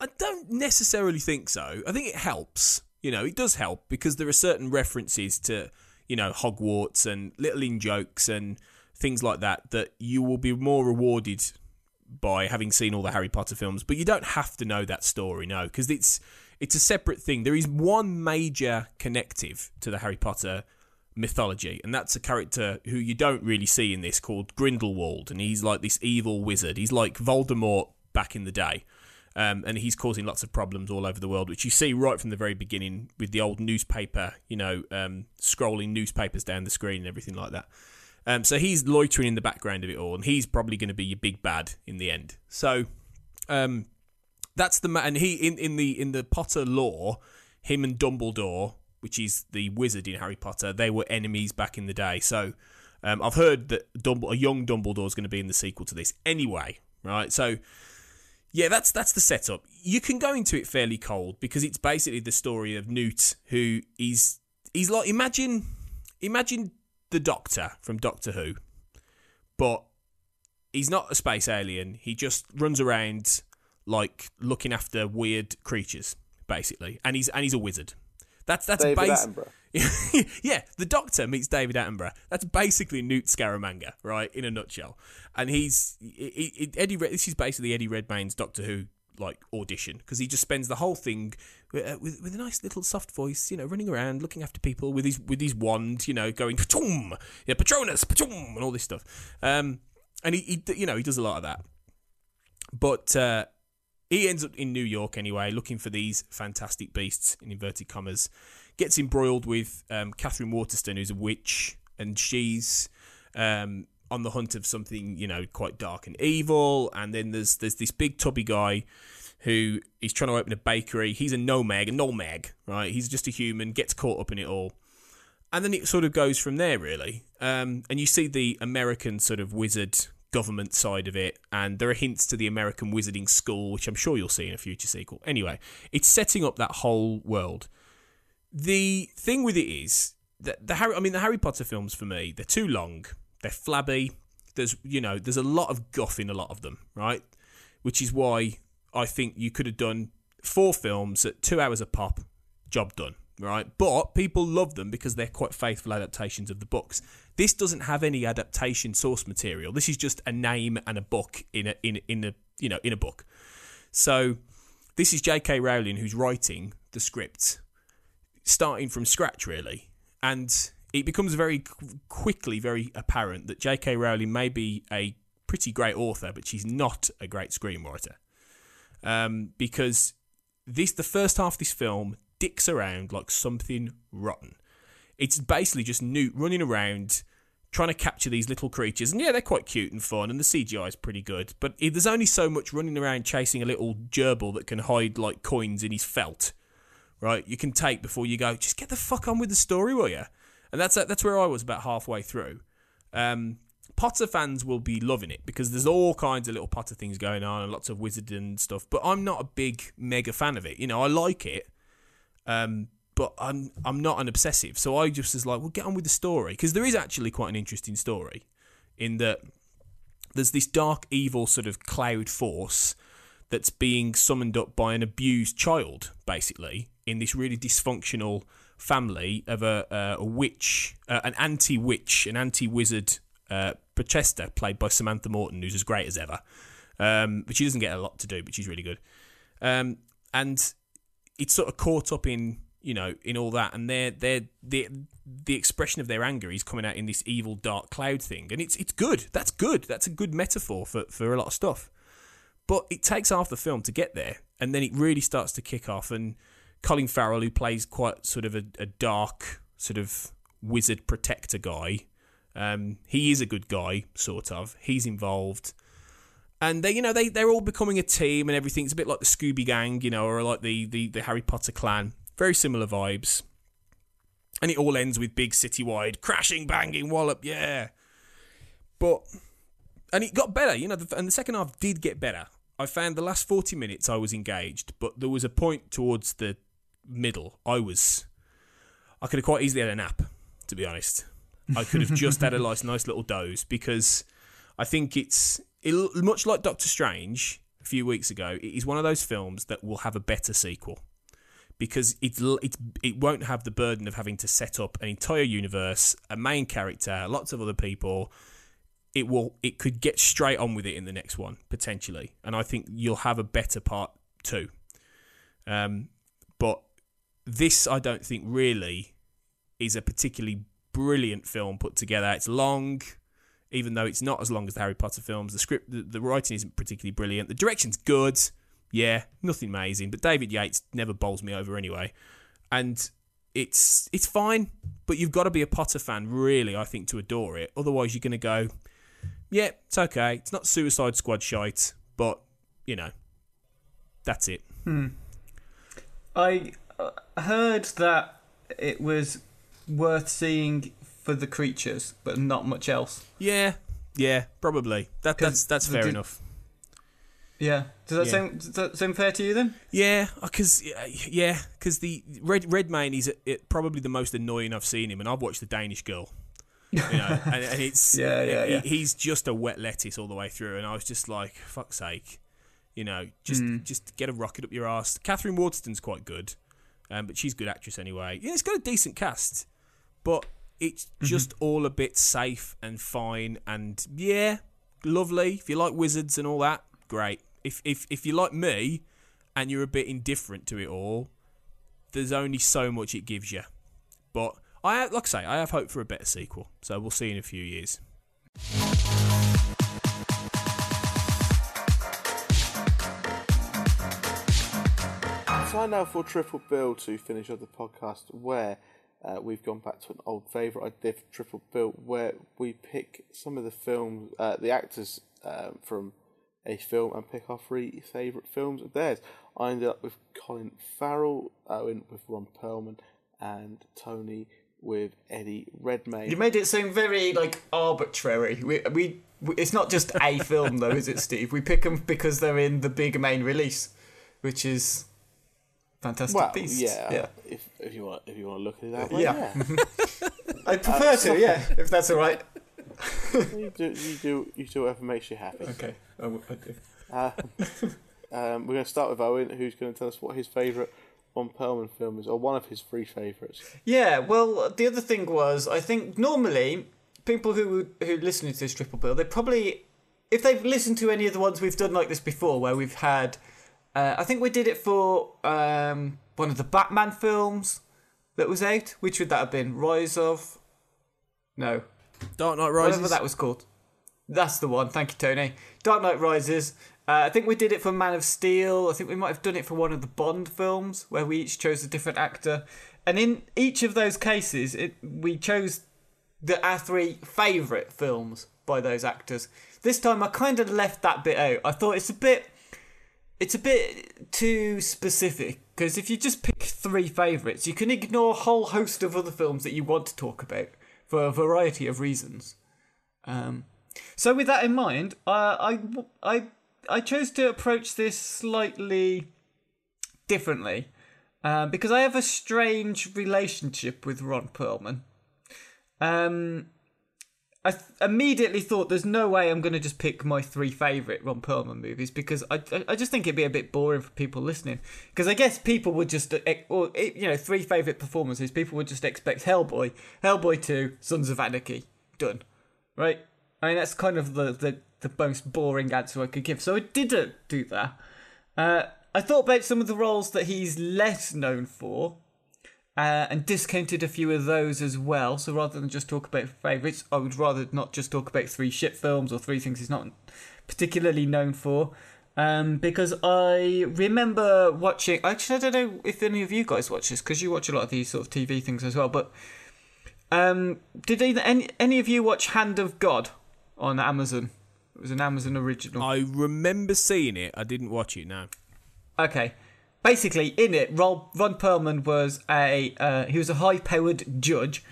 I don't necessarily think so. I think it helps. You know, it does help because there are certain references to, you know, Hogwarts and little in jokes and things like that that you will be more rewarded by having seen all the Harry Potter films. But you don't have to know that story, no, because it's it's a separate thing. There is one major connective to the Harry Potter mythology, and that's a character who you don't really see in this called Grindelwald, and he's like this evil wizard. He's like Voldemort back in the day. Um, and he's causing lots of problems all over the world, which you see right from the very beginning with the old newspaper, you know, um, scrolling newspapers down the screen and everything like that. Um, so he's loitering in the background of it all, and he's probably going to be your big bad in the end. So, um, that's the ma- and he in, in the in the Potter lore, him and Dumbledore, which is the wizard in Harry Potter, they were enemies back in the day. So, um, I've heard that Dumbledore, a young Dumbledore is going to be in the sequel to this anyway, right? So, yeah, that's that's the setup. You can go into it fairly cold because it's basically the story of Newt, who is he's like imagine imagine the Doctor from Doctor Who, but he's not a space alien. He just runs around like looking after weird creatures, basically, and he's and he's a wizard. That's that's David base- Attenborough. yeah, the Doctor meets David Attenborough. That's basically Newt Scaramanga, right? In a nutshell. And he's he, he, Eddie. This is basically Eddie Redmayne's Doctor Who like audition because he just spends the whole thing uh, with, with a nice little soft voice, you know, running around looking after people with his with his wand, you know, going patum, yeah, Patronus, patum, and all this stuff. Um, and he, he, you know, he does a lot of that. But uh, he ends up in New York anyway, looking for these fantastic beasts in inverted commas. Gets embroiled with um, Katherine Waterston, who's a witch, and she's um, on the hunt of something, you know, quite dark and evil. And then there's there's this big tubby guy who is trying to open a bakery. He's a nomag, a nomag, right? He's just a human, gets caught up in it all. And then it sort of goes from there, really. Um, and you see the American sort of wizard government side of it, and there are hints to the American wizarding school, which I'm sure you'll see in a future sequel. Anyway, it's setting up that whole world. The thing with it is that the Harry, I mean, the Harry Potter films for me, they're too long, they're flabby. There's, you know, there's a lot of guff in a lot of them, right? Which is why I think you could have done four films at two hours a pop, job done, right? But people love them because they're quite faithful adaptations of the books. This doesn't have any adaptation source material. This is just a name and a book in a in in a you know in a book. So this is J.K. Rowling who's writing the script, starting from scratch really, and it becomes very quickly very apparent that J.K. Rowling may be a pretty great author, but she's not a great screenwriter um, because this the first half of this film dicks around like something rotten. It's basically just Newt running around trying to capture these little creatures, and yeah, they're quite cute and fun, and the CGI is pretty good. But there's only so much running around chasing a little gerbil that can hide like coins in his felt, right? You can take before you go. Just get the fuck on with the story, will you? And that's that's where I was about halfway through. Um, Potter fans will be loving it because there's all kinds of little Potter things going on and lots of wizard and stuff. But I'm not a big mega fan of it. You know, I like it, um, but I'm I'm not an obsessive. So I just was like, well, get on with the story because there is actually quite an interesting story in that there's this dark, evil sort of cloud force that's being summoned up by an abused child, basically, in this really dysfunctional family of a, a witch, uh, an anti witch, an anti wizard uh, played by Samantha Morton, who's as great as ever. Um, but she doesn't get a lot to do, but she's really good. Um, and it's sort of caught up in you know in all that, and their their the the expression of their anger is coming out in this evil dark cloud thing, and it's it's good. That's good. That's a good metaphor for for a lot of stuff. But it takes half the film to get there, and then it really starts to kick off. And Colin Farrell, who plays quite sort of a, a dark sort of wizard protector guy, um, he is a good guy, sort of. He's involved, and they, you know, they they're all becoming a team and everything. It's a bit like the Scooby Gang, you know, or like the the, the Harry Potter clan. Very similar vibes, and it all ends with big citywide crashing, banging, wallop, yeah. But and it got better, you know, and the second half did get better. I found the last forty minutes I was engaged, but there was a point towards the middle I was. I could have quite easily had a nap, to be honest. I could have just had a nice, nice little doze because I think it's it, much like Doctor Strange a few weeks ago. It is one of those films that will have a better sequel because it's it it won't have the burden of having to set up an entire universe, a main character, lots of other people. It will it could get straight on with it in the next one potentially, and I think you'll have a better part too. Um, but this I don't think really is a particularly brilliant film put together. It's long, even though it's not as long as the Harry Potter films. The script, the, the writing isn't particularly brilliant. The direction's good, yeah, nothing amazing. But David Yates never bowls me over anyway, and it's it's fine. but you've got to be a Potter fan, really, I think, to adore it. Otherwise, you're going to go, yeah, it's okay. It's not Suicide Squad shite, but you know, that's it. I uh, heard that it was worth seeing for the creatures, but not much else. Yeah, yeah, probably. That, that's that's fair the- enough. Yeah. Does that Yeah. sound does that sound fair to you then? Yeah, because yeah, because the Red Redmayne is it, probably the most annoying I've seen him, and I've watched the Danish Girl. You know, and, and it's Yeah, yeah, he- yeah. he's just a wet lettuce all the way through, and I was just like, fuck's sake, you know, just Mm. just get a rocket up your ass. Katherine Waterston's quite good, um, but she's a good actress anyway. Yeah, it's got a decent cast, but it's Mm-hmm. just all a bit safe and fine, and yeah, lovely. If you like wizards and all that, great. If if if you like me, and you're a bit indifferent to it all, there's only so much it gives you. But I like I say, I have hope for a better sequel. So we'll see in a few years. Time now for Triple Bill to finish up the podcast, where uh, we've gone back to an old favourite idea for Triple Bill, where we pick some of the films, uh, the actors um, from a film, and pick our three favourite films of theirs. I ended up with Colin Farrell, I went with Ron Perlman, and Tony with Eddie Redmayne. You made it seem very like arbitrary. We, we, we it's not just a film though, is it, Steve? We pick them because they're in the big main release, which is Fantastic well, Beasts. yeah, yeah. If, if you want, if you want to look at it that way, Yeah. yeah. I prefer to, yeah, if that's all right. you do, you do, you do whatever makes you happy. Okay, I w- I do. Uh, um, we're going to start with Owen, who's going to tell us what his favourite Ron Perlman film is, or one of his three favourites. Yeah, well, the other thing was, I think normally people who who listen to this triple bill, they probably, if they've listened to any of the ones we've done like this before, where we've had, uh, I think we did it for um, one of the Batman films that was out. Which would that have been? Rise of? No, Dark Knight Rises. whatever that was called. That's the one. Thank you, Tony. Dark Knight Rises. Uh, I think we did it for Man of Steel. I think we might have done it for one of the Bond films where we each chose a different actor. And in each of those cases, it, we chose the our three favourite films by those actors. This time, I kind of left that bit out. I thought it's a bit, it's a bit too specific because if you just pick three favourites, you can ignore a whole host of other films that you want to talk about for a variety of reasons. Um, so with that in mind, uh, I I I chose to approach this slightly differently uh, because I have a strange relationship with Ron Perlman. Um, I th- immediately thought there's no way I'm going to just pick my three favorite Ron Perlman movies because I I- just think it'd be a bit boring for people listening because I guess people would just uh, or eh, you know three favorite performances people would just expect Hellboy, Hellboy 2, Sons of Anarchy, done, right? I mean that's kind of the the, the most boring answer I could give. So I didn't do that. Uh, I thought about some of the roles that he's less known for uh, and discounted a few of those as well. So rather than just talk about favourites, I would rather not just talk about three shit films or three things he's not particularly known for. Um, because I remember watching. Actually, I don't know if any of you guys watch this because you watch a lot of these sort of TV things as well. But um, did either, any any of you watch Hand of God on Amazon? It was an Amazon original. I remember seeing it. I didn't watch it. No. Okay. Basically, in it, Ron, Ron Perlman was a uh, he was a high-powered judge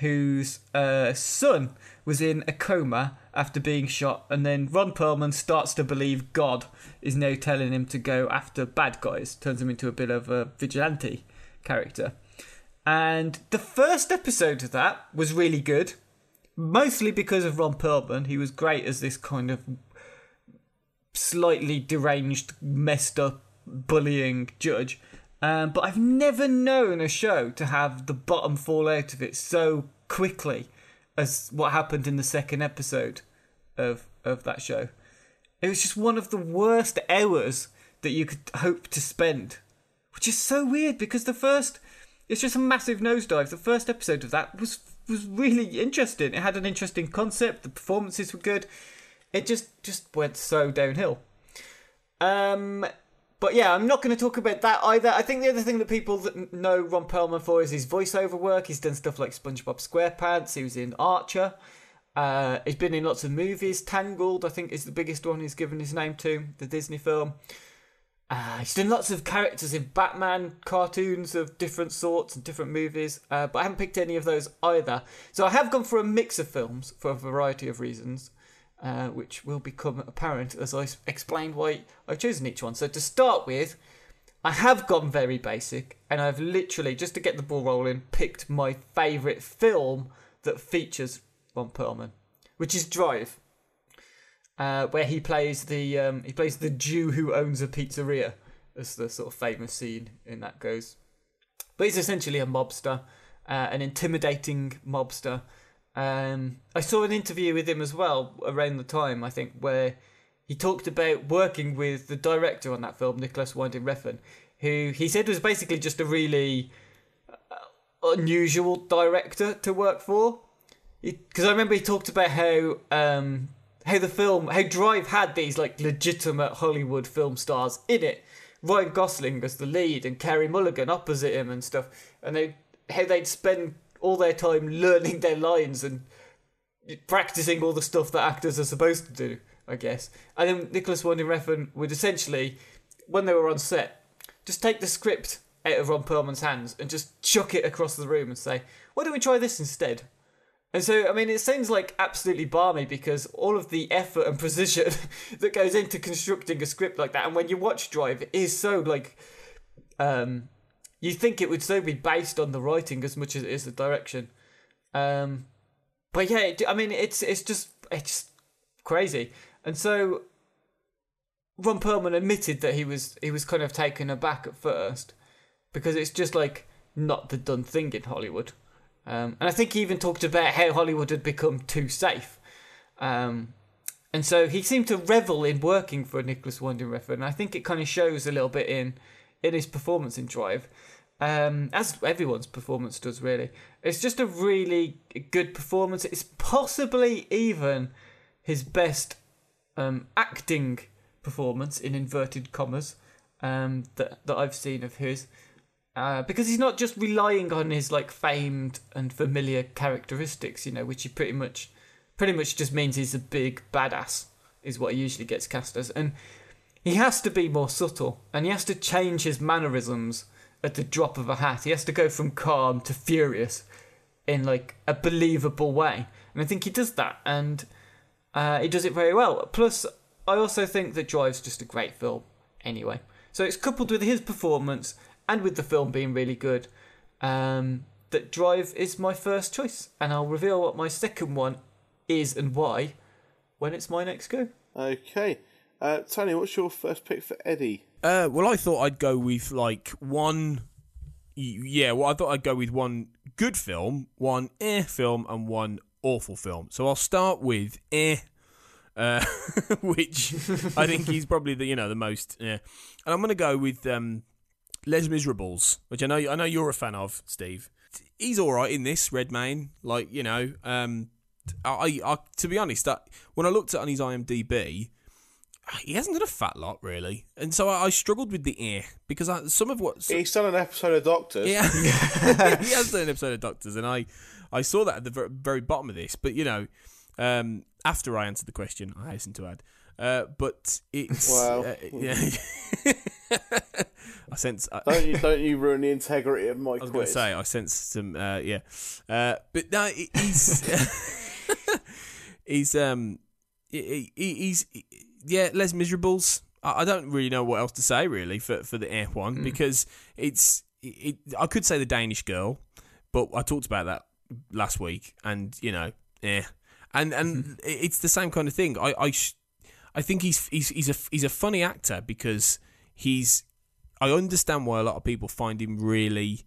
whose uh, son was in a coma after being shot, and then Ron Perlman starts to believe God is now telling him to go after bad guys. Turns him into a bit of a vigilante character. And the first episode of that was really good, mostly because of Ron Perlman. He was great as this kind of slightly deranged, messed up, bullying judge. Um, but I've never known a show to have the bottom fall out of it so quickly as what happened in the second episode of of that show. It was just one of the worst hours that you could hope to spend, which is so weird because the first it's just a massive nosedive. The first episode of that was was really interesting. It had an interesting concept. The performances were good. It just just went so downhill. Um, but yeah, I'm not going to talk about that either. I think the other thing that people that know Ron Perlman for is his voiceover work. He's done stuff like SpongeBob SquarePants. He was in Archer. Uh, he's been in lots of movies. Tangled, I think, is the biggest one he's given his name to, the Disney film. Uh, he's done lots of characters in Batman cartoons of different sorts and different movies, uh, but I haven't picked any of those either. So I have gone for a mix of films for a variety of reasons, uh, which will become apparent as I explain why I've chosen each one. So to start with, I have gone very basic, and I've literally, just to get the ball rolling, picked my favourite film that features Ron Perlman, which is Drive uh, where he plays the um, he plays the Jew who owns a pizzeria, as the sort of famous scene in that goes. But he's essentially a mobster, uh, an intimidating mobster. Um, I saw an interview with him as well around the time I think where he talked about working with the director on that film, Nicolas Winding Refn, who he said was basically just a really uh, unusual director to work for because I remember he talked about how um, how the film how Drive had these like legitimate Hollywood film stars in it. Ryan Gosling as the lead and Carey Mulligan opposite him and stuff, and they how they'd spend all their time learning their lines and practicing all the stuff that actors are supposed to do, I guess. And then Nicolas Winding Refn would essentially, when they were on set, just take the script out of Ron Perlman's hands and just chuck it across the room and say, "Why don't we try this instead?" And so, I mean, it sounds like absolutely balmy because all of the effort and precision that goes into constructing a script like that, and when you watch Drive, it is so like, um, you think it would so be based on the writing as much as it is the direction. Um, but yeah, it, I mean, it's it's just it's crazy, and so Ron Perlman admitted that he was he was kind of taken aback at first because it's just like not the done thing in Hollywood. Um, and I think he even talked about how Hollywood had become too safe. Um, and so he seemed to revel in working for Nicolas Winding Refn. And I think it kind of shows a little bit in in his performance in Drive, um, as everyone's performance does, really. It's just a really good performance. It's possibly even his best um, acting performance, in inverted commas, um, that, that I've seen of his. Uh, because he's not just relying on his like famed and familiar characteristics, you know, which he pretty much, pretty much just means he's a big badass, is what he usually gets cast as, and he has to be more subtle, and he has to change his mannerisms at the drop of a hat. He has to go from calm to furious in like a believable way, and I think he does that, and uh, he does it very well. Plus, I also think that Drive's just a great film, anyway. So it's coupled with his performance and with the film being really good, um, that Drive is my first choice, and I'll reveal what my second one is and why when it's my next go. Okay. Uh, Tony, what's your first pick for Eddie? Uh, well, I thought I'd go with like one. Yeah, well, I thought I'd go with one good film, one eh film, and one awful film. So I'll start with eh, uh, which I think he's probably the you know the most. Yeah, and I'm gonna go with um, Les Miserables, which I know I know you're a fan of, Steve. He's all right in this Redmayne, like you know. Um, I, I to be honest, that when I looked at on his IMDb, he hasn't done a fat lot really, and so I, I struggled with the ear because I, some of what He's done an episode of Doctors. yeah, he has done an episode of Doctors, and I, I saw that at the very bottom of this. But you know, um, after I answered the question, I hasten to add, uh, but it's Wow. uh, yeah. I sense. I, Don't you don't you ruin the integrity of my I was going to quiz? say I sense some uh, yeah, uh, but no, he's he's um he, he- he's yeah Les Miserables. I, I don't really know what else to say really for for the air one hmm. because it's it, I could say the Danish girl, but I talked about that last week, and you know, yeah, and and mm-hmm. it's the same kind of thing. I I sh- I think he's he's he's a he's a funny actor because he's I understand why a lot of people find him really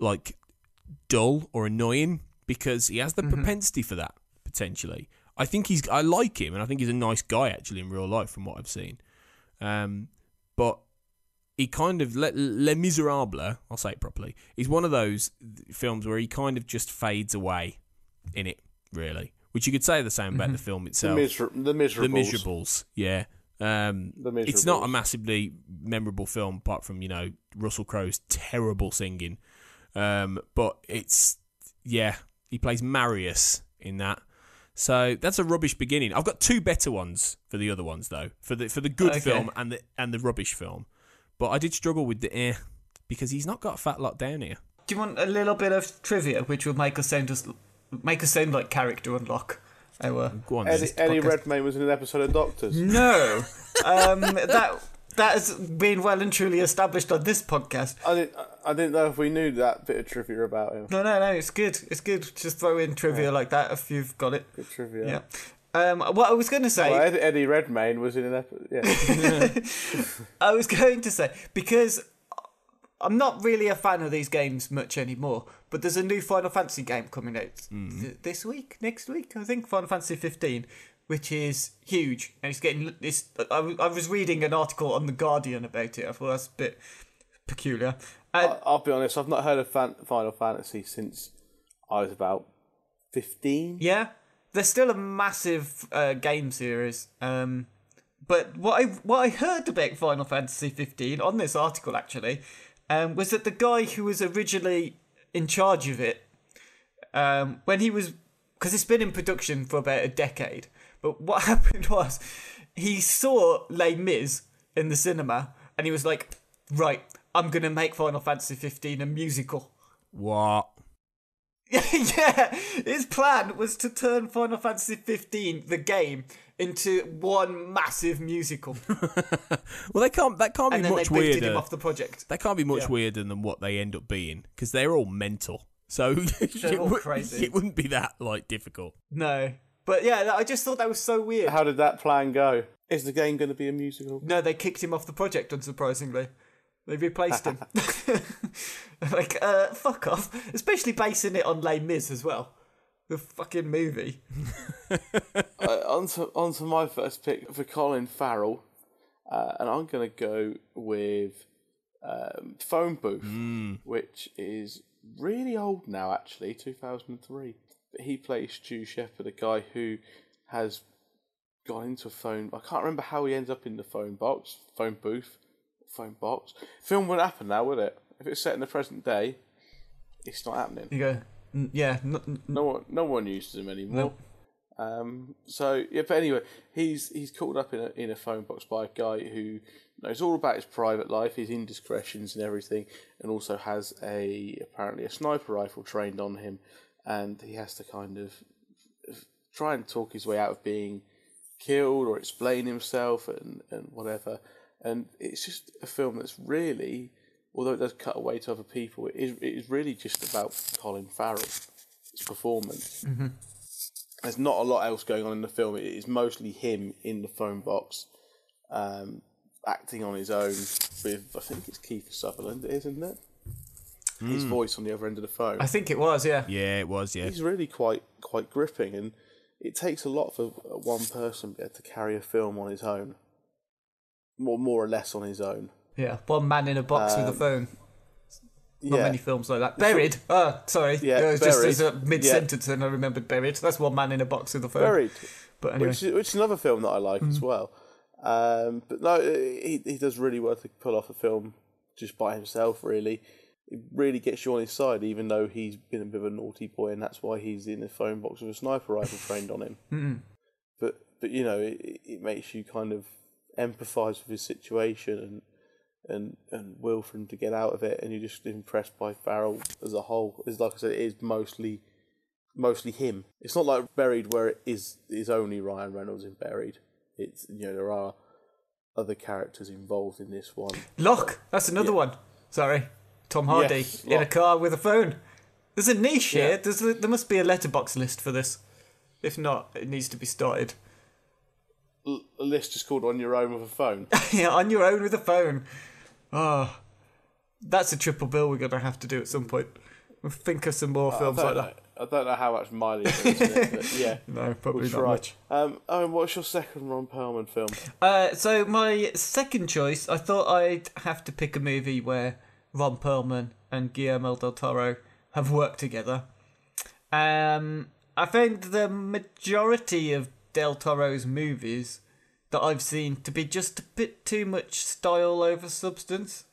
like dull or annoying because he has the mm-hmm. propensity for that potentially. I think he's I like him and I think he's a nice guy actually in real life from what I've seen. Um, but he kind of Le, Les Miserables, I'll say it properly. He's one of those films where he kind of just fades away in it, really. Which you could say the same about the film The, itself. miser- the Miserables. The miserables. Miserables, yeah. Um, The it's not a massively memorable film, apart from you know Russell Crowe's terrible singing. Um, but it's yeah, he plays Marius in that. So that's a rubbish beginning. I've got two better ones for the other ones though, for the for the good Okay. film and the and the rubbish film. But I did struggle with the eh because he's not got a fat lot down here. Do you want a little bit of trivia, which will make us sound just make us sound like character unlock? Our Go on, Eddie. Eddie. Redmayne was in an episode of Doctors. no, um, that that has been well and truly established on this podcast. I didn't. I didn't know if we knew that bit of trivia about him. No, no, no. It's good. It's good. Just throw in trivia like that if you've got it. Good trivia. Yeah. Um, what I was going to say. Well, Eddie, Eddie Redmayne was in an episode. Yeah. I was going to say because I'm not really a fan of these games much anymore. But there's a new Final Fantasy game coming out th- this week, next week, I think. Final Fantasy 15, which is huge, and it's getting. It's. I, w- I was reading an article on the Guardian about it. I thought that's a bit peculiar. I, I'll be honest. I've not heard of fan, Final Fantasy since I was about fifteen. Yeah, they're still a massive uh, game series. Um, but what I what I heard about Final Fantasy 15 on this article actually um, was that the guy who was originally in charge of it, um, when he was because it's been in production for about a decade. But what happened was he saw Les Mis in the cinema and he was like, "Right, I'm gonna make Final Fantasy 15 a musical." What? yeah, his plan was to turn Final Fantasy 15, the game, into one massive musical, Well, they can't. That can't and be then they much booted weirder. him off the project. That can't be much Yeah. weirder than what they end up being because they're all mental. So it, all would- crazy. it wouldn't be that like difficult. No, but yeah, I just thought that was so weird. How did that plan go? Is the game going to be a musical? No, they kicked him off the project. Unsurprisingly, they replaced him. like, uh, fuck off. Especially basing it on Les Mis as well, the fucking movie. uh, onto onto my first pick for Colin Farrell, uh, and I'm going to go with um, Phone Booth, which is really old now, actually, 2003. But he plays Stu Shepherd, a guy who has gone into a phone. I can't remember how he ends up in the phone box, phone booth, phone box. Film wouldn't happen now, would it? If it's set in the present day, it's not happening. You go, "N- yeah, n- n- No one, no one uses them anymore. Um, so yeah, but anyway, he's he's caught up in a in a phone box by a guy who knows all about his private life, his indiscretions and everything, and also has a apparently a sniper rifle trained on him, and he has to kind of try and talk his way out of being killed or explain himself and and whatever. And it's just a film that's really, although it does cut away to other people, it is it is really just about Colin Farrell, his performance. There's not a lot else going on in the film. It is mostly him in the phone box, um, acting on his own with I think it's Keith Sutherland, isn't it? His voice on the other end of the phone. I think it was, yeah. Yeah, it was. Yeah, He's really quite quite gripping, and it takes a lot for one person to be able to carry a film on his own, more more or less on his own. Yeah, one man in a box with a um, phone. Not yeah, many films like that. Buried. Oh, sorry. Yeah, it was just Buried. as a mid sentence, and I remembered buried. That's one man in a box with a phone. buried. But anyway, which, is, which is another film that I like as mm. well. Um, but no, he he does really well to pull off a film just by himself. Really, it really gets you on his side, even though he's been a bit of a naughty boy, and that's why he's in a phone box with a sniper rifle trained on him. But but you know, it, it makes you kind of empathise with his situation and. And, and will for him to get out of it, and you're just impressed by Farrell as a whole. It's like I said, it is mostly mostly him. It's not like Buried where it is is only Ryan Reynolds in Buried. It's you know there are other characters involved in this one. Locke. That's another one. Sorry, Tom Hardy Yes, in a car with a phone. There's a niche Yeah. here. There's there must be a Letterboxd list for this. If not, it needs to be started. L- list just called on your own with a phone. yeah, on your own with a phone. Oh, that's a triple bill we're gonna have to do at some point. We'll think of some more films I like don't, that. know, I don't know how much mileage there is in it, but yeah. No, probably We'll not try. much. Um, Owen, what's your second Ron Perlman film? Uh, so my second choice, I thought I'd have to pick a movie where Ron Perlman and Guillermo del Toro have worked together. Um, I found the majority of del Toro's movies that I've seen to be just a bit too much style over substance.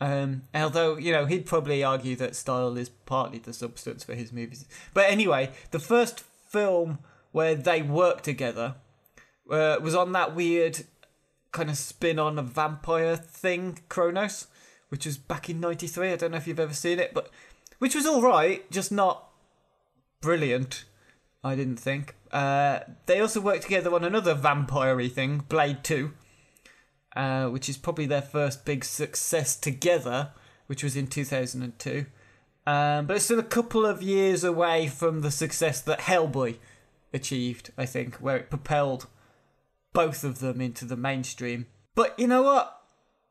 Um, although you know he'd probably argue that style is partly the substance for his movies. But anyway, the first film where they worked together uh, was on that weird kind of spin on a vampire thing, Cronos, which was back in '93. I don't know if you've ever seen it, but which was all right, just not brilliant. I didn't think. Uh, they also worked together on another vampire thing, Blade Two uh, which is probably their first big success together, which was in 2002. Um, but it's still a couple of years away from the success that Hellboy achieved, I think, where it propelled both of them into the mainstream. But you know what?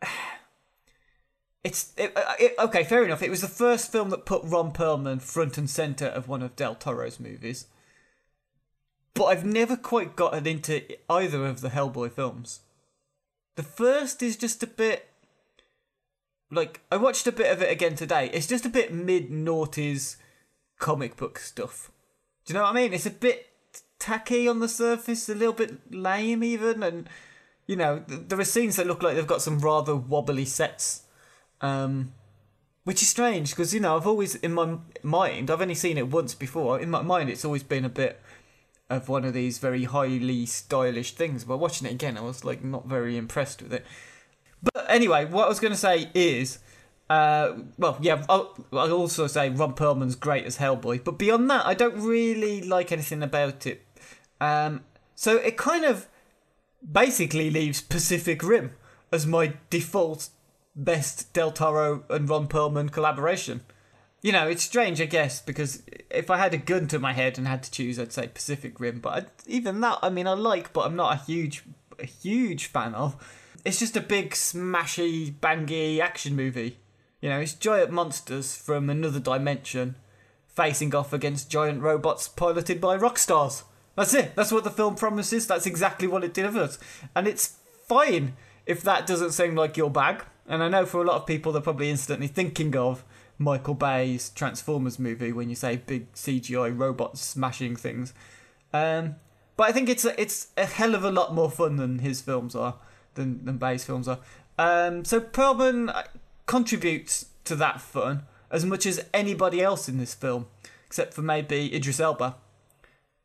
It's it, uh, it, okay, fair enough. It was the first film that put Ron Perlman front and center of one of Del Toro's movies. But I've never quite gotten into either of the Hellboy films. The first is just a bit like I watched a bit of it again today. It's just a bit mid noughties comic book stuff. Do you know what I mean? It's a bit tacky on the surface, a little bit lame even, and you know there are scenes that look like they've got some rather wobbly sets, um, which is strange because you know I've always in my mind I've only seen it once before. In my mind, it's always been a bit of one of these very highly stylish things. But watching it again, I was like not very impressed with it. But anyway, what I was going to say is, uh, well, yeah, I'll, I'll also say Ron Perlman's great as Hellboy, but beyond that, I don't really like anything about it. Um, so it kind of basically leaves Pacific Rim as my default best Del Toro and Ron Perlman collaboration you know, it's strange, I guess, because if I had a gun to my head and had to choose, I'd say Pacific Rim. But I, even that, I mean, I like, but I'm not a huge, a huge fan of. It's just a big, smashy, bangy action movie. You know, it's giant monsters from another dimension facing off against giant robots piloted by rock stars. That's it. That's what the film promises. That's exactly what it delivers. And it's fine if that doesn't sound like your bag. And I know for a lot of people, they're probably instantly thinking of Michael Bay's Transformers movie when you say big CGI robots smashing things. Um, but I think it's a, it's a hell of a lot more fun than his films are, than than Bay's films are. Um, so Perlman uh, contributes to that fun as much as anybody else in this film, except for maybe Idris Elba,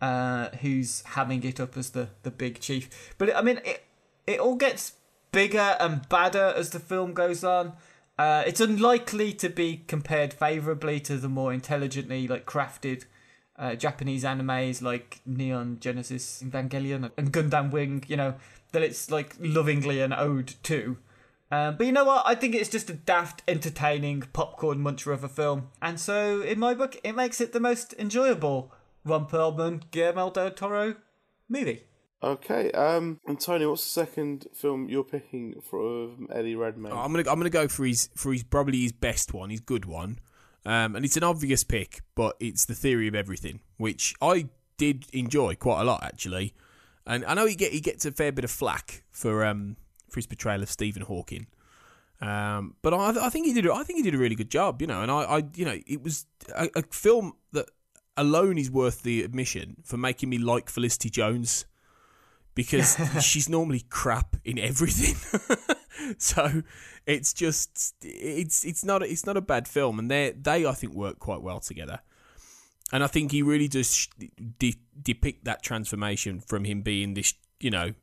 uh, who's having it up as the the big chief. But I mean, it it all gets bigger and badder as the film goes on. Uh, it's unlikely to be compared favorably to the more intelligently like crafted uh, Japanese animes like Neon Genesis Evangelion and Gundam Wing. You know that it's like lovingly an ode to. Um, but you know what? I think it's just a daft, entertaining popcorn muncher of a film, and so in my book, it makes it the most enjoyable Ron Perlman, Guillermo del Toro movie. Okay, um, and Tony, what's the second film you're picking from Eddie Redmayne? Oh, I'm gonna I'm gonna go for his for his probably his best one, his good one, um, and it's an obvious pick, but it's the Theory of Everything, which I did enjoy quite a lot actually, and I know he get he gets a fair bit of flack for um for his portrayal of Stephen Hawking. Um, but I, I think he did. I think he did a really good job, you know. And I, I you know, it was a, a film that alone is worth the admission for making me like Felicity Jones because she's normally crap in everything. so it's just it's it's not it's not a bad film, and they they I think work quite well together. And I think he really does de- depict that transformation from him being this you know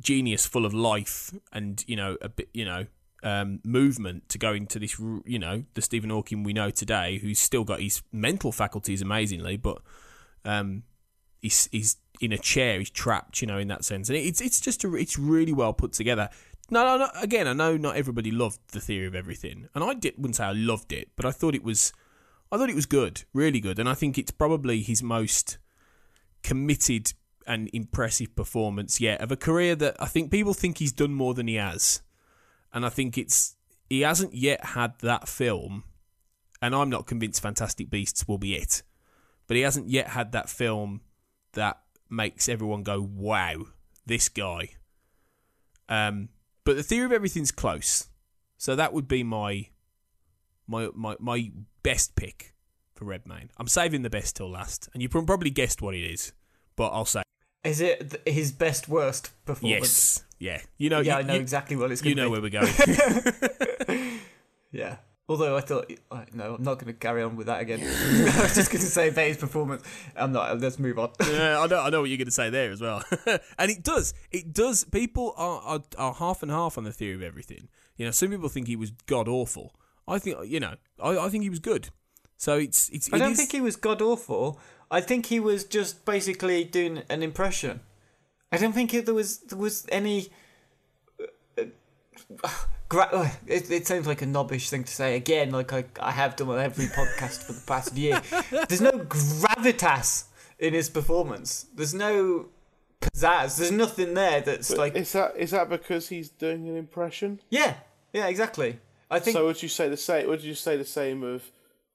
genius full of life and you know a bit you know um, movement to going to this you know the Stephen Hawking we know today, who's still got his mental faculties amazingly, but um, he's he's in a chair, he's trapped, you know, in that sense. And it's it's just a, it's really well put together. No, no, no, again, I know not everybody loved the theory of everything, and I did, wouldn't say I loved it, but I thought it was, I thought it was good, really good, and I think it's probably his most committed and impressive performance yet of a career that I think people think he's done more than he has, and I think it's he hasn't yet had that film, and I'm not convinced Fantastic Beasts will be it, but he hasn't yet had that film that makes everyone go, "Wow, this guy." Um, but the theory of everything's close, so that would be my my my my best pick for Redmayne. I'm saving the best till last, and you probably guessed what it is, but I'll say Is it th- his best worst performance? Yes. Yeah. You know. Yeah, you, I know you- exactly what it's You going to know be. where we're going. Yeah. Although I thought, no, I'm not going to carry on with that again. I was just going to say about his performance. I'm not. Let's move on. yeah, I know. I know what you're going to say there as well. and it does. It does. People are, are are half and half on the theory of everything. You know, some people think he was god awful. I think you know. I, I think he was good. So it's it's. I it don't is- think he was god awful. I think he was just basically doing an impression. I don't think there was there was any. uh, uh, Gra- uh, it, it sounds like a knobbish thing to say again, like I, I have done on every podcast for the past year. There's no gravitas in his performance. There's no pizzazz. There's nothing there that's But like, is that is that because he's doing an impression? yeah, yeah, exactly. I think So would you say the same? Would you say the same of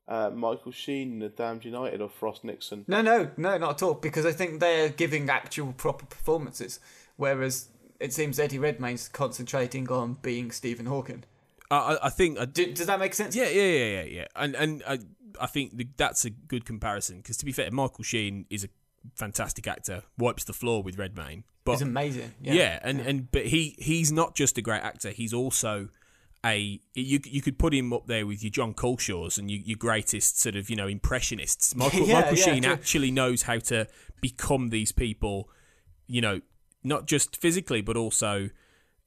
uh, Michael Sheen in the Damned United or Frost Nixon? No, no, no, not at all. Because I think they're giving actual proper performances, whereas it seems Eddie Redmayne's concentrating on being Stephen Hawking. I, I- I think. I, Do, does that make sense? yeah, yeah, yeah, yeah, yeah. And and I, I think th- that's a good comparison because to be fair, Michael Sheen is a fantastic actor. Wipes the floor with Redmayne, but It's amazing. Yeah, Yeah. and and but he he's not just a great actor. He's also a you you could put him up there with your Jon Culshaws and your, your greatest sort of you know impressionists. Michael Yeah, Michael yeah, Sheen actually knows how to become these people. You know, not just physically, but also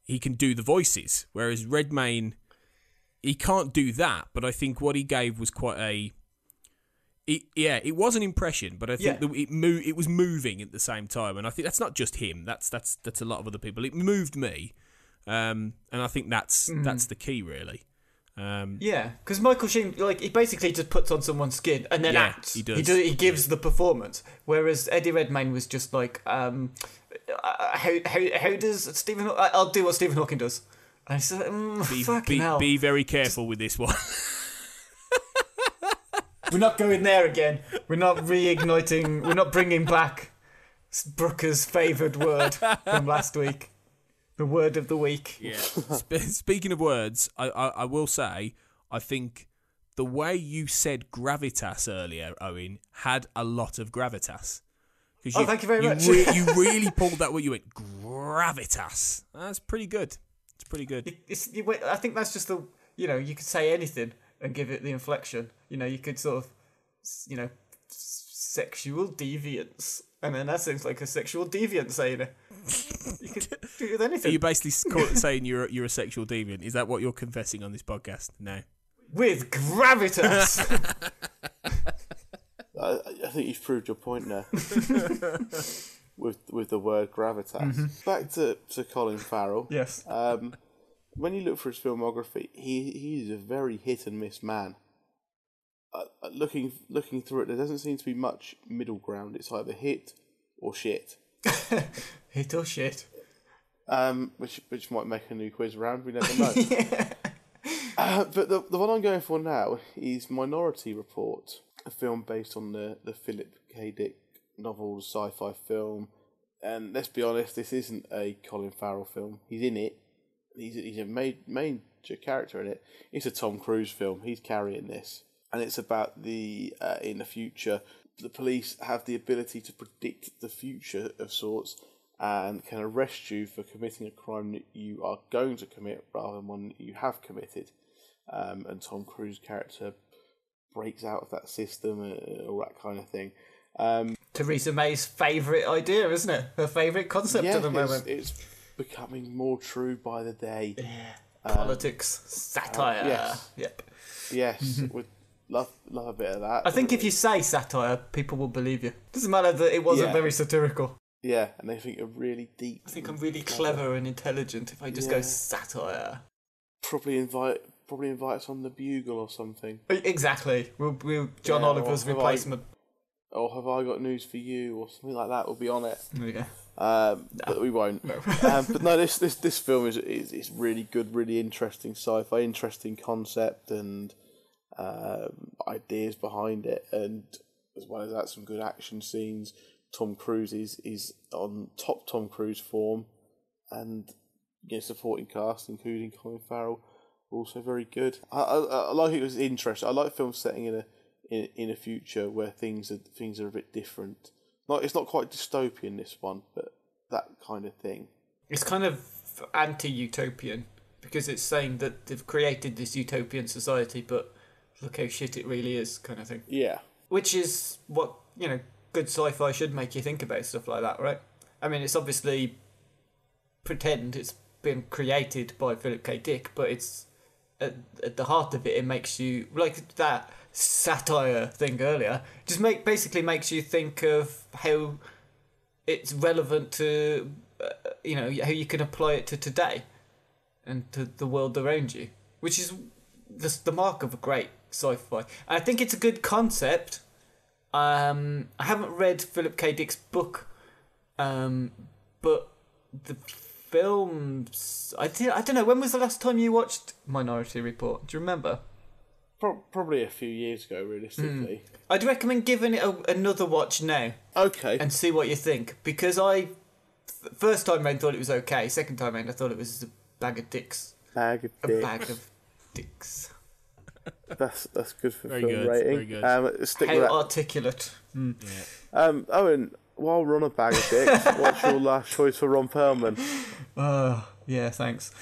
he can do the voices. Whereas Redmayne, he can't do that. But I think what he gave was quite a. It, yeah, it was an impression, but I think Yeah. it mo- it was moving at the same time, and I think that's not just him. That's that's that's a lot of other people. It moved me, um, and I think that's Mm-hmm. that's the key, really. Um, Yeah, because Michael Sheen, like, he basically just puts on someone's skin and then Yeah, acts. he does. He, do, he gives the performance. Whereas Eddie Redmayne was just like, um, uh, how, how, how does Stephen? I'll do what Stephen Hawking does. And I said, mm, be, fucking be, hell. be very careful with this one. We're not going there again. We're not reigniting. We're not bringing back Brooker's favoured word from last week. The word of the week. Yeah. Sp- speaking of words, I, I, I will say I think the way you said gravitas earlier, Owen, had a lot of gravitas. Oh, thank you very much. re- you really pulled that word. You went gravitas. That's pretty good. It's pretty good. It's, you, I think that's just the you know you could say anything and give it the inflection. You know you could sort of you know sexual deviance, and then that seems like a sexual deviant saying it. You could do it with anything. Are you basically saying you're a- you're a sexual deviant? Is that what you're confessing on this podcast? No. with gravitas. I, I think you've proved your point there. with with the word gravitas. Back to, to Colin Farrell. yes. Um, when you look for his filmography, he he is a very hit and miss man. Uh, uh, looking looking through it, there doesn't seem to be much middle ground. It's either hit or shit. Hit or shit. Um, which which might make a new quiz round. We never know. uh, but the the one I'm going for now is Minority Report, a film based on the the Philip K. Dick novel, sci-fi film. And let's be honest, this isn't a Colin Farrell film. He's in it. He's he's a main major character in it. It's a Tom Cruise film. He's carrying this, and it's about the uh, in the future. The police have the ability to predict the future of sorts and can arrest you for committing a crime that you are going to commit rather than one that you have committed. Um, and Tom Cruise character breaks out of that system, uh, all that kind of thing. Um, Theresa May's favourite idea, isn't it? Her favourite concept yeah, at the it's, moment. it's becoming more true by the day. Politics, satire. uh, yes. Yep. Yes, would love love a bit of that. I think if you say satire, people will believe you. Doesn't matter that it wasn't Yeah. very satirical. yeah, and they think you're really deep. I think I'm really clever and intelligent if I just go Yeah. satire. Probably invite probably invite us on the bugle or something. Exactly. We'll, we'll John Yeah, Oliver's have I- replacement. Or have I got news for you or something like that? Will be on it. Yeah. Um, But we won't. um, but no, this this this film is, is is really good, really interesting sci-fi, interesting concept and um, ideas behind it, and as well as that, some good action scenes. Tom Cruise is is on top Tom Cruise form, and you know, supporting cast including Colin Farrell, also very good. I, I, I like it was interesting. I like films setting in a in, in a future where things are things are a bit different. Not it's not quite dystopian this one, but that kind of thing. It's kind of anti-utopian because it's saying that they've created this utopian society, but look how shit it really is, kind of thing. Yeah. Which is what you know, good sci-fi should make you think about stuff like that, right? I mean, it's obviously pretend it's been created by Philip K. Dick, but it's at, at the heart of it. It makes you like that satire thing earlier. Just make basically makes you think of how it's relevant to uh, you know how you can apply it to today and to the world around you, which is the the mark of a great sci-fi. I think it's a good concept. Um, I haven't read Philip K. Dick's book, um, but the films. I did. I don't know. When was the last time you watched Minority Report? Do you remember? Pro- probably a few years ago, realistically. I'd recommend giving it a, another watch now Okay. and see what you think because I f- first time round thought it was okay. Second time round I thought it was a bag of dicks. bag of dicks. A bag of dicks. That's that's good for Very film good, rating. very good. Um, stick with How that. articulate. Mm. Um, Owen, while we're on a bag of dicks, what's your last choice for Ron Perlman? Oh, yeah, thanks.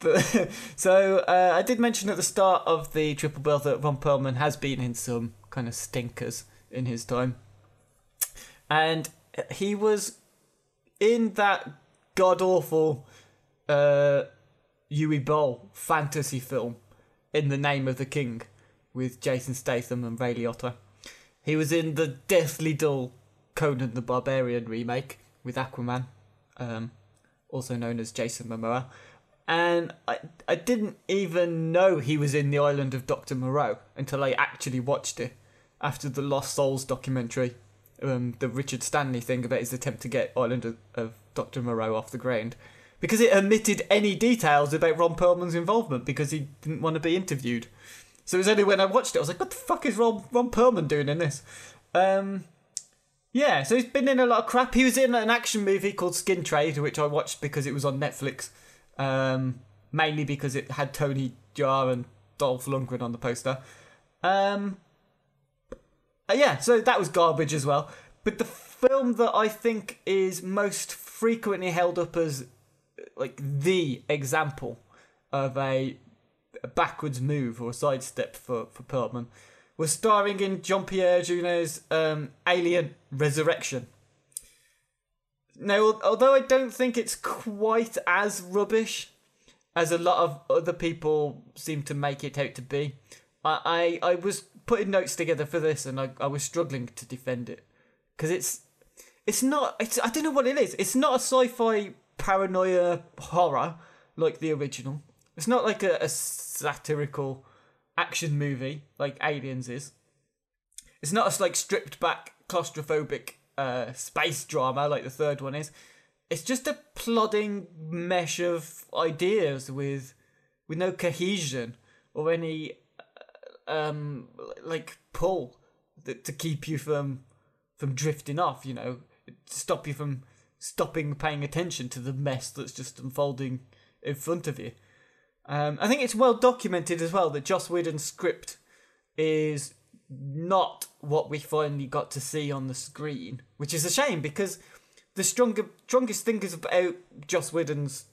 But, so uh, I did mention at the start of the triple bill that Ron Perlman has been in some kind of stinkers in his time, and he was in that god awful uh, Uwe Boll fantasy film in the name of the king with Jason Statham and Ray Liotta. He was in the deathly dull Conan the Barbarian remake with Aquaman. Um, also known as Jason Momoa. And I, I didn't even know he was in the island of Dr. Moreau until I actually watched it after the Lost Souls documentary, um, the Richard Stanley thing about his attempt to get Island of, of Dr. Moreau off the ground. Because it omitted any details about Ron Perlman's involvement because he didn't want to be interviewed. So it was only when I watched it, I was like, what the fuck is Ron, Ron Perlman doing in this? Um, yeah, so he's been in a lot of crap. He was in an action movie called Skin Trade, which I watched because it was on Netflix, um, mainly because it had Tony Jaa and Dolph Lundgren on the poster. Um, uh, yeah, so that was garbage as well. But the film that I think is most frequently held up as like the example of a, backwards move or sidestep for for Perlman was starring in Jean Pierre Jeunet's um, Alien Resurrection. Now, although I don't think it's quite as rubbish as a lot of other people seem to make it out to be, I, I, I was putting notes together for this and I, I was struggling to defend it because it's it's not it's I don't know what it is. It's not a sci-fi paranoia horror like the original. It's not like a, a satirical action movie like Aliens is. It's not a like stripped back claustrophobic uh, space drama like the third one is. It's just a plodding mesh of ideas with with no cohesion or any uh, um like pull that to keep you from from drifting off. You know, to stop you from stopping paying attention to the mess that's just unfolding in front of you. Um, I think it's well documented as well that Joss Whedon's script is not what we finally got to see on the screen, which is a shame because the stronger, strongest thing is about Joss Whedon's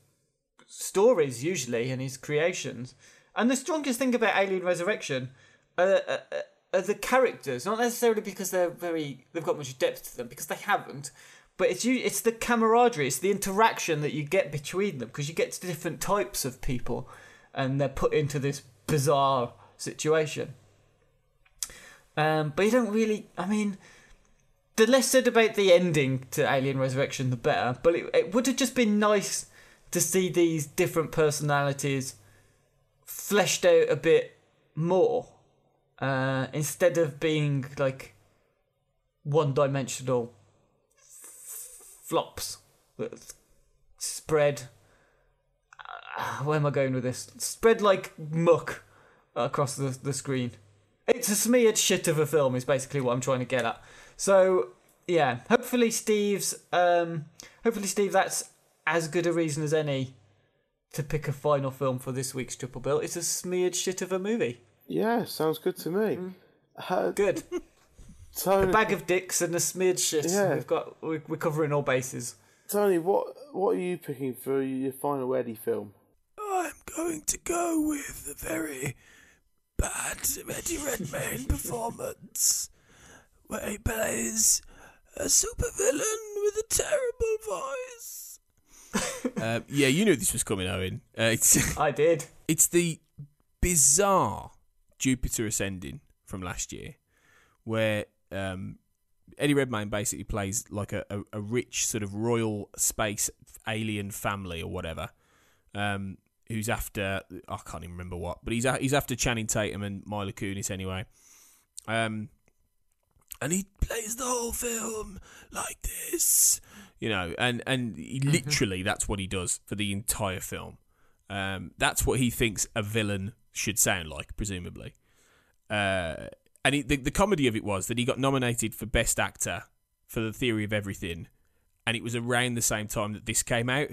stories usually and his creations, and the strongest thing about Alien Resurrection are, are, are the characters, not necessarily because they're very they've got much depth to them because they haven't. But it's you, it's the camaraderie, it's the interaction that you get between them because you get to different types of people, and they're put into this bizarre situation. Um, but you don't really. I mean, the less said about the ending to Alien Resurrection, the better. But it, it would have just been nice to see these different personalities fleshed out a bit more uh, instead of being like one-dimensional flops that spread. Uh, where am I going with this? Spread like muck across the the screen. It's a smeared shit of a film. Is basically what I'm trying to get at. So yeah, hopefully Steve's um, hopefully Steve, that's as good a reason as any to pick a final film for this week's Triple Bill. It's a smeared shit of a movie. Yeah, sounds good to me. Uh, Good. Tony, A bag of dicks and a smeared shit. Yeah. We've got we're, we're covering all bases. Tony, what what are you picking for your final Eddie film? I'm going to go with a very bad Eddie Redmayne performance where he plays a supervillain with a terrible voice. uh, yeah, you knew this was coming, Owen. Uh, it's I did. it's the bizarre Jupiter Ascending from last year, where um, Eddie Redmayne basically plays like a, a, a rich sort of royal space alien family or whatever, um, who's after I can't even remember what, but he's a, he's after Channing Tatum and Mila Kunis anyway. Um, and he plays the whole film like this, you know, and and he, literally that's what he does for the entire film. Um, that's what he thinks a villain should sound like, presumably. Uh, and he, the, the comedy of it was that he got nominated for Best Actor for The Theory of Everything, and it was around the same time that this came out.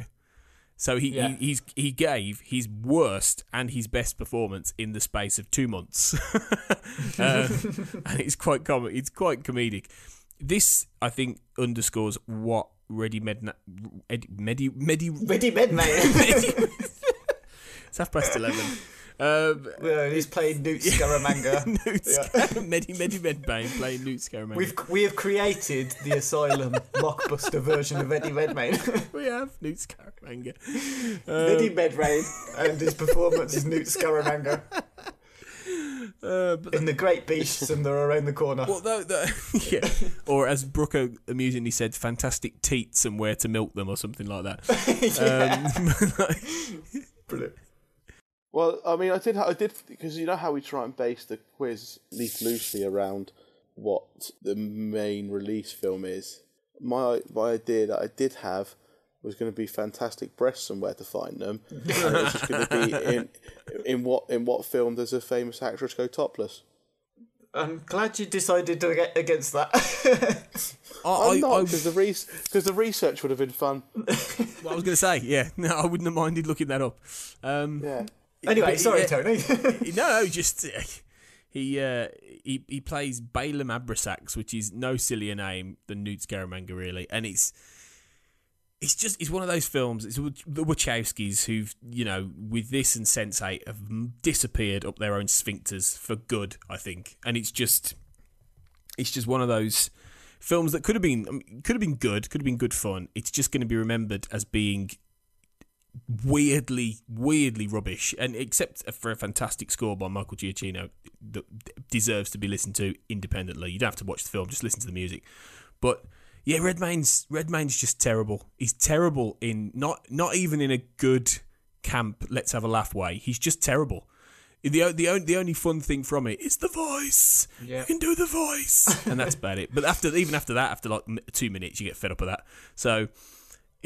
So he, Yeah. he he's he gave his worst and his best performance in the space of two months, uh, and it's quite com- it's quite comedic. This I think underscores what Ready Medna- Eddie, Medi Medi Ready Med, mate. It's half past eleven. Um, Well, he's playing Newt Scaramanga. Newt Scar- Medi Medi Medbane playing Newt Scaramanga. We've we have created the Asylum mockbuster version of Eddie Redmayne. we have Newt Scaramanga. Eddie Redmayne and his performance is Newt Scaramanga Uh, in the Great Beasts and they're around the corner. well, yeah. Or as Brooker amusingly said, "Fantastic teats and where to milk them" or something like that. Um, Brilliant. Well, I mean, I did, I did, because you know how we try and base the quiz at least loosely around what the main release film is. My my idea that I did have was going to be fantastic breasts and where to find them. and it was just going to be in in what in what film does a famous actress go topless? I'm glad you decided to get against that. I, I'm not because the re- cause the research would have been fun. what I was going to say, yeah, no, I wouldn't have minded looking that up. Um, Yeah. Anyway, sorry, yeah. Tony. no, no, just uh, he uh, he he plays Balem Abrasax, which is no sillier name than Newt Scaramanga, really, and it's it's just it's one of those films. It's the Wachowskis who've you know with this and Sense Eight have disappeared up their own sphincters for good, I think, and it's just it's just one of those films that could have been could have been good, could have been good fun. It's just going to be remembered as being weirdly, weirdly rubbish. And except for a fantastic score by Michael Giacchino, that deserves to be listened to independently. You don't have to watch the film; just listen to the music. But yeah, Redmayne's Redmayne's just terrible. He's terrible in not not even in a good camp. Let's have a laugh way. He's just terrible. The the only the only fun thing from it is the voice. Yeah. You can do the voice, and that's about it. But after even after that, after like two minutes, you get fed up with that. So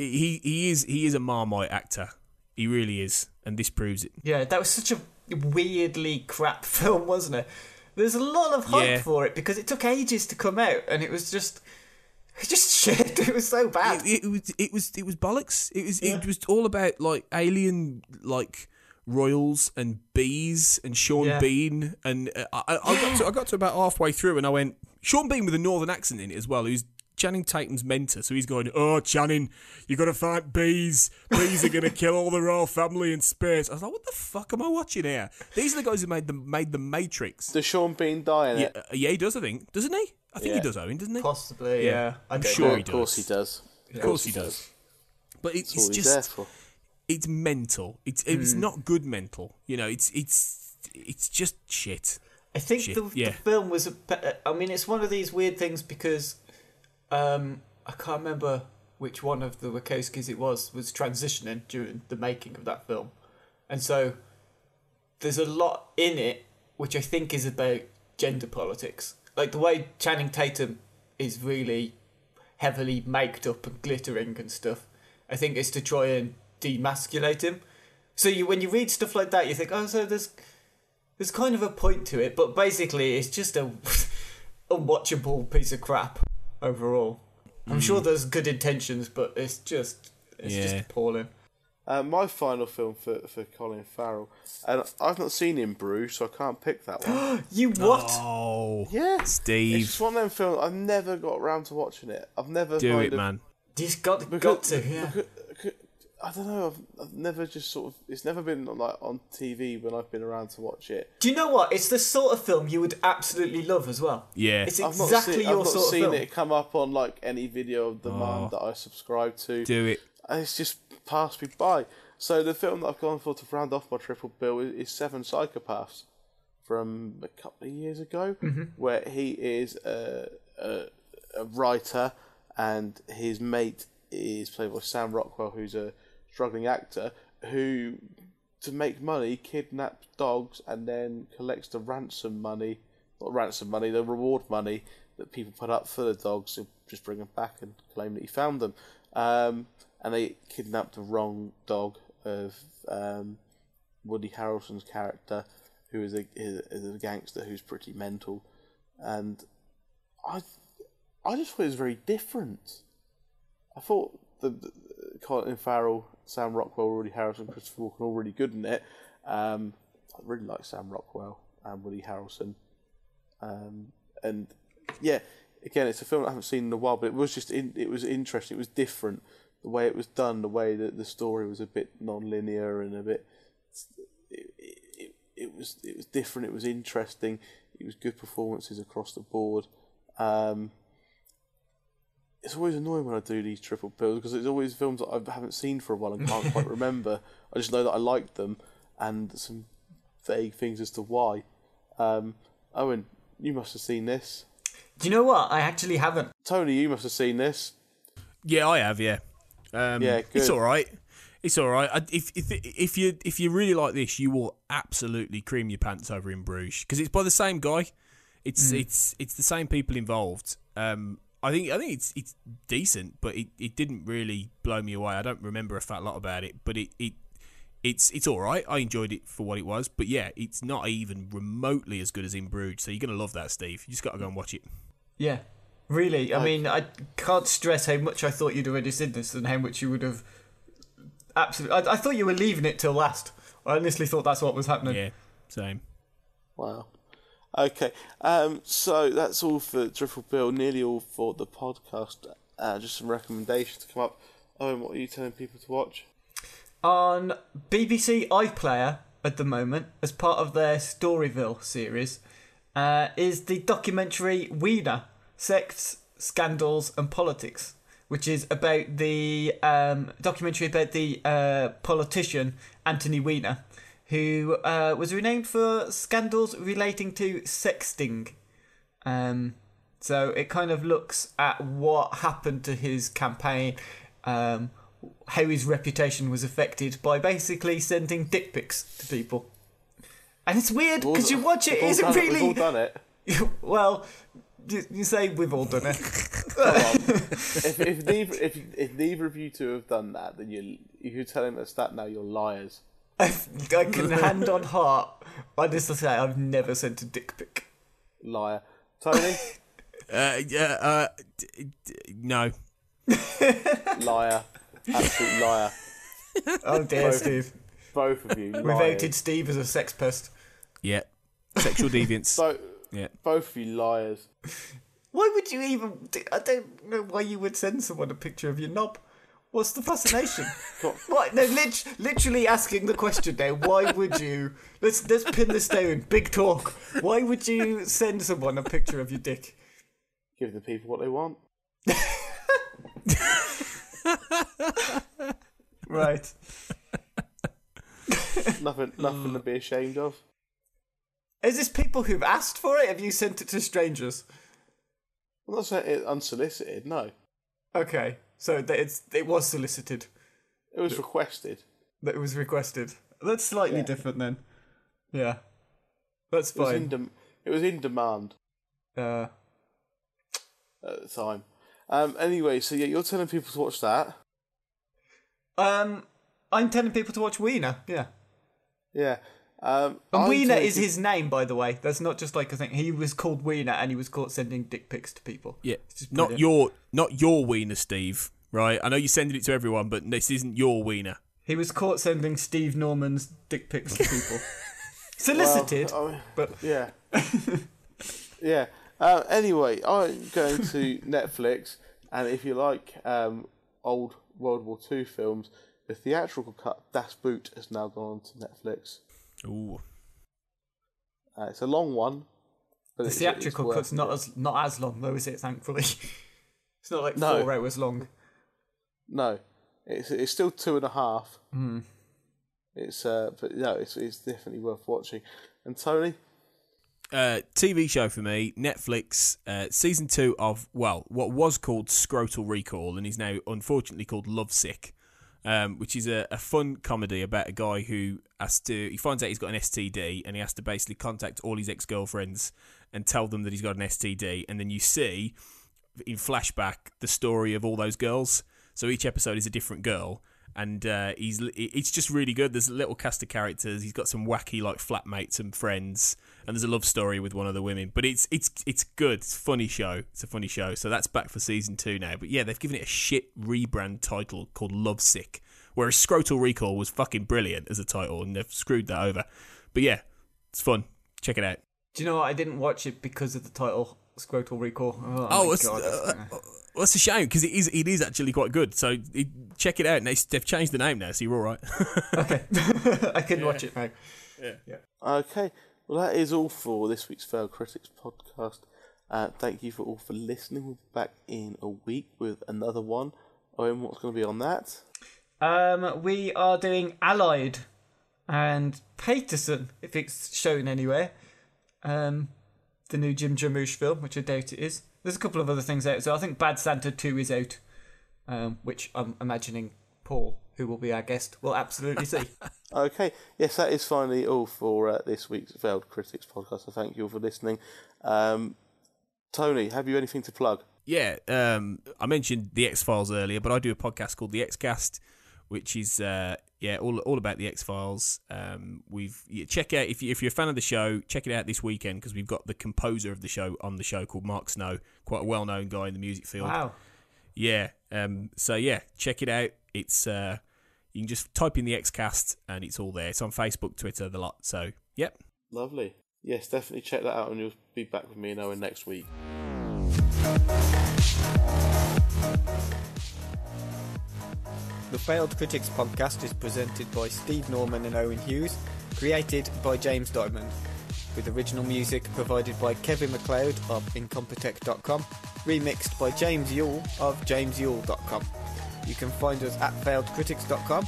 he he is he is a marmite actor. He really is, and this proves it. yeah, that was such a weirdly crap film, wasn't it? There's a lot of hype Yeah. for it because it took ages to come out, and it was just, It just shit. It was so bad. It, it was it was it was bollocks. It was it was all about like alien like royals and bees and Sean Yeah. Bean and uh, I, I I got to I got to about halfway through and I went Sean Bean with a northern accent in it as well. Who's Channing Tatum's mentor, so he's going, "Oh, Channing, you got to fight bees. Bees are gonna kill all the royal family in space." I was like, "What the fuck am I watching here?" These are the guys who made the made the Matrix. Does Sean Bean die in Yeah, it? uh, yeah, he does. I think doesn't he? I think he does. Owen, doesn't he? Possibly, Yeah. yeah. I I'm don't sure know. he of course does. he does. Of course he does. But it, it's all there just for. it's mental. It's it's not good mental. You know, it's it's it's just shit. I think Shit, the, yeah. the film was. A, be- I mean, it's one of these weird things because um, I can't remember which one of the Wachowskis it was was transitioning during the making of that film, and so there's a lot in it which I think is about gender politics, like the way Channing Tatum is really heavily maked up and glittering and stuff. I think it's to try and demasculate him. So you when you read stuff like that, you think, oh, so there's there's kind of a point to it, but basically it's just a unwatchable piece of crap overall. I'm sure there's good intentions, but it's just it's just appalling. Uh, my final film for, for Colin Farrell, and I've not seen In Bruges, so I can't pick that one. You what? Oh, yeah, Steve. It's just one of them films. I've never got around to watching it. I've never do it, of- man. You've got, got to, yeah. because- because- I don't know. I've, I've never just sort of. It's never been on, like on TV when I've been around to watch it. Do you know what? It's the sort of film you would absolutely love as well. Yeah. It's I've not exactly seen, your I've not sort of seen film. it come up on like any video of the Oh. that I subscribe to. Do it. and it's just passed me by. So the film that I've gone for to round off my triple bill is, is Seven Psychopaths from a couple of years ago, mm-hmm. where he is a, a, a writer and his mate is played by Sam Rockwell, who's a struggling actor who, to make money, kidnaps dogs and then collects the ransom money, not ransom money, the reward money that people put up for the dogs to just bring them back and claim that he found them. Um, and they kidnapped the wrong dog of um, Woody Harrelson's character, who is a is, a gangster who's pretty mental, and I I just thought it was very different. I thought the, the Colin Farrell, Sam Rockwell, Woody Harrelson, Christopher Walken all really good in it. Um, I really like Sam Rockwell and Woody Harrelson, um, and yeah, again, it's a film I haven't seen in a while, but it was just in, it was interesting. It was different the way it was done, the way that the story was a bit non-linear and a bit. It, it, it was it was different. It was interesting. It was good performances across the board. Um, it's always annoying when I do these triple bills because it's always films that I haven't seen for a while and can't quite remember. I just know that I liked them and some vague things as to why. Um, Owen, you must have seen this. Do you know what? I actually haven't. Tony, you must have seen this. Yeah, I have. Yeah. Um, Yeah, It's all right. It's all right. If if if you if you really like this, you will absolutely cream your pants over in Bruges because it's by the same guy. It's it's it's the same people involved. Um, I think I think it's it's decent, but it, it didn't really blow me away. I don't remember a fat lot about it, but it, it it's it's all right. I enjoyed it for what it was, but yeah, it's not even remotely as good as in Bruges. So you're gonna love that, Steve. You just got to go and watch it. Yeah. Really? I mean, I can't stress how much I thought you'd already seen this and how much you would have. Absolutely. I, I thought you were leaving it till last. I honestly thought that's what was happening. Yeah, same. Wow. Okay, um, so that's all for Triple Bill, nearly all for the podcast. Uh, just some recommendations to come up. Owen, what are you telling people to watch? on BBC iPlayer at the moment, as part of their Storyville series, uh, is the documentary Wiener Sex, Scandals and Politics, which is about the um, documentary about the uh, politician Anthony Weiner, who uh, was renamed for scandals relating to sexting. Um, so it kind of looks at what happened to his campaign, um, how his reputation was affected by basically sending dick pics to people. And it's weird because you watch it, isn't really. We've all done it. well, you, you say we've all done it. if, if neither if, if neither of you two have done that, then you if you're telling us that now, you're liars. I can hand on heart, honestly say I've never sent a dick pic. Liar. Tony, Uh, yeah, uh, d- d- no. liar. Absolute liar. Oh dear, Both. Steve. Both of you. We voted Steve as a sex pest. Yeah. Sexual deviance. So, yeah. both of you liars. Why would you even? I don't know why you would send someone a picture of your knob. What's the fascination? what? No, lit- literally asking the question now. Why would you? Let's let's pin this down. Big talk. Why would you send someone a picture of your dick? Give the people what they want. Right. Nothing, nothing to be ashamed of. Is this people who've asked for it? Have you sent it to strangers? I'm not saying it unsolicited. No, Okay, so that it's it was solicited. it was requested. That it was requested. That's slightly Yeah. different then. Yeah, that's It was in fine. it was in demand Uh, at the time. Um. Anyway, so yeah, you're telling people to watch that. um, I'm telling people to watch Wiener. Yeah. Yeah. Um. And Wiener is his name, by the way. That's not just like a thing. He was called Wiener, and he was caught sending dick pics to people. Yeah. Not your not your wiener, Steve. Right? I know you're sending it to everyone, but this isn't your wiener. He was caught sending Steve Norman's dick pics to people. Solicited, Well, I- but Yeah. yeah. Uh, anyway, I'm going to Netflix, and if you like um, old World War II films, the theatrical cut Das Boot has now gone on to Netflix. Ooh. Uh, it's a long one. But the it's- theatrical it's cut's not it. as not as long though, is it? Thankfully, it's not like No. four hours long. No, it's it's still two and a half. Hmm. It's uh, but no, it's it's definitely worth watching. And Tony, Uh, TV show for me, Netflix, uh, season two of, well, what was called Scrotal Recall and is now unfortunately called Lovesick, um, which is a, a fun comedy about a guy who has to, he finds out he's got an STD and he has to basically contact all his ex girlfriends and tell them that he's got an STD. And then you see in flashback the story of all those girls. So each episode is a different girl, and uh, he's it's just really good. There's a little cast of characters. He's got some wacky like flatmates and friends, and there's a love story with one of the women. But it's it's it's good. It's a funny show. It's a funny show. So that's back for season two now. But yeah, they've given it a shit rebrand title called Lovesick, whereas Scrotal Recall was fucking brilliant as a title, and they've screwed that over. But yeah, it's fun. Check it out. Do you know what? I didn't watch it because of the title Scrotal Recall. Oh, Oh, my it's, God, uh, gonna- Well, that's a shame because it is it is actually quite good. So it, check it out. They, they've changed the name now, so you're all right. okay. I can watch it now. Yeah. yeah. Okay, well that is all for this week's Failed Critics podcast. Uh, thank you for all for listening. We'll be back in a week with another one. Owen, what's going to be on that? Um, we are doing Allied and Paterson, if it's shown anywhere. Um, the new Jim Jarmusch film, which I doubt it is. There's a couple of other things out, so I think Bad Santa 2 is out, um, which I'm imagining Paul, who will be our guest, will absolutely see. Okay, yes, that is finally all for uh, this week's Failed Critics podcast. So thank you all for listening. Um, Tony, have you anything to plug? yeah, um, I mentioned the X Files earlier, but I do a podcast called the X Cast, which is uh, yeah all all about the X Files. Um, we've yeah, check out if you if you're a fan of the show, check it out this weekend because we've got the composer of the show on the show called Mark Snow, quite a well known guy in the music field. wow. Yeah. Um, so yeah, check it out. It's uh, you can just type in the Xcast and it's all there. It's on Facebook, Twitter, the lot. So yep. Lovely. Yes, definitely check that out, and you'll be back with me and Owen next week. The Failed Critics podcast is presented by Steve Norman and Owen Hughes, created by James Diamond, with original music provided by Kevin MacLeod of Incompetech.com, remixed by James Yule of JamesYule.com. You can find us at FailedCritics.com,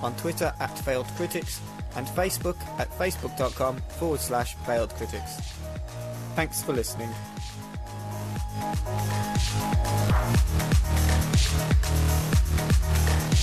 on Twitter at failedcritics, and Facebook at Facebook.com forward slash Failed Critics. Thanks for listening.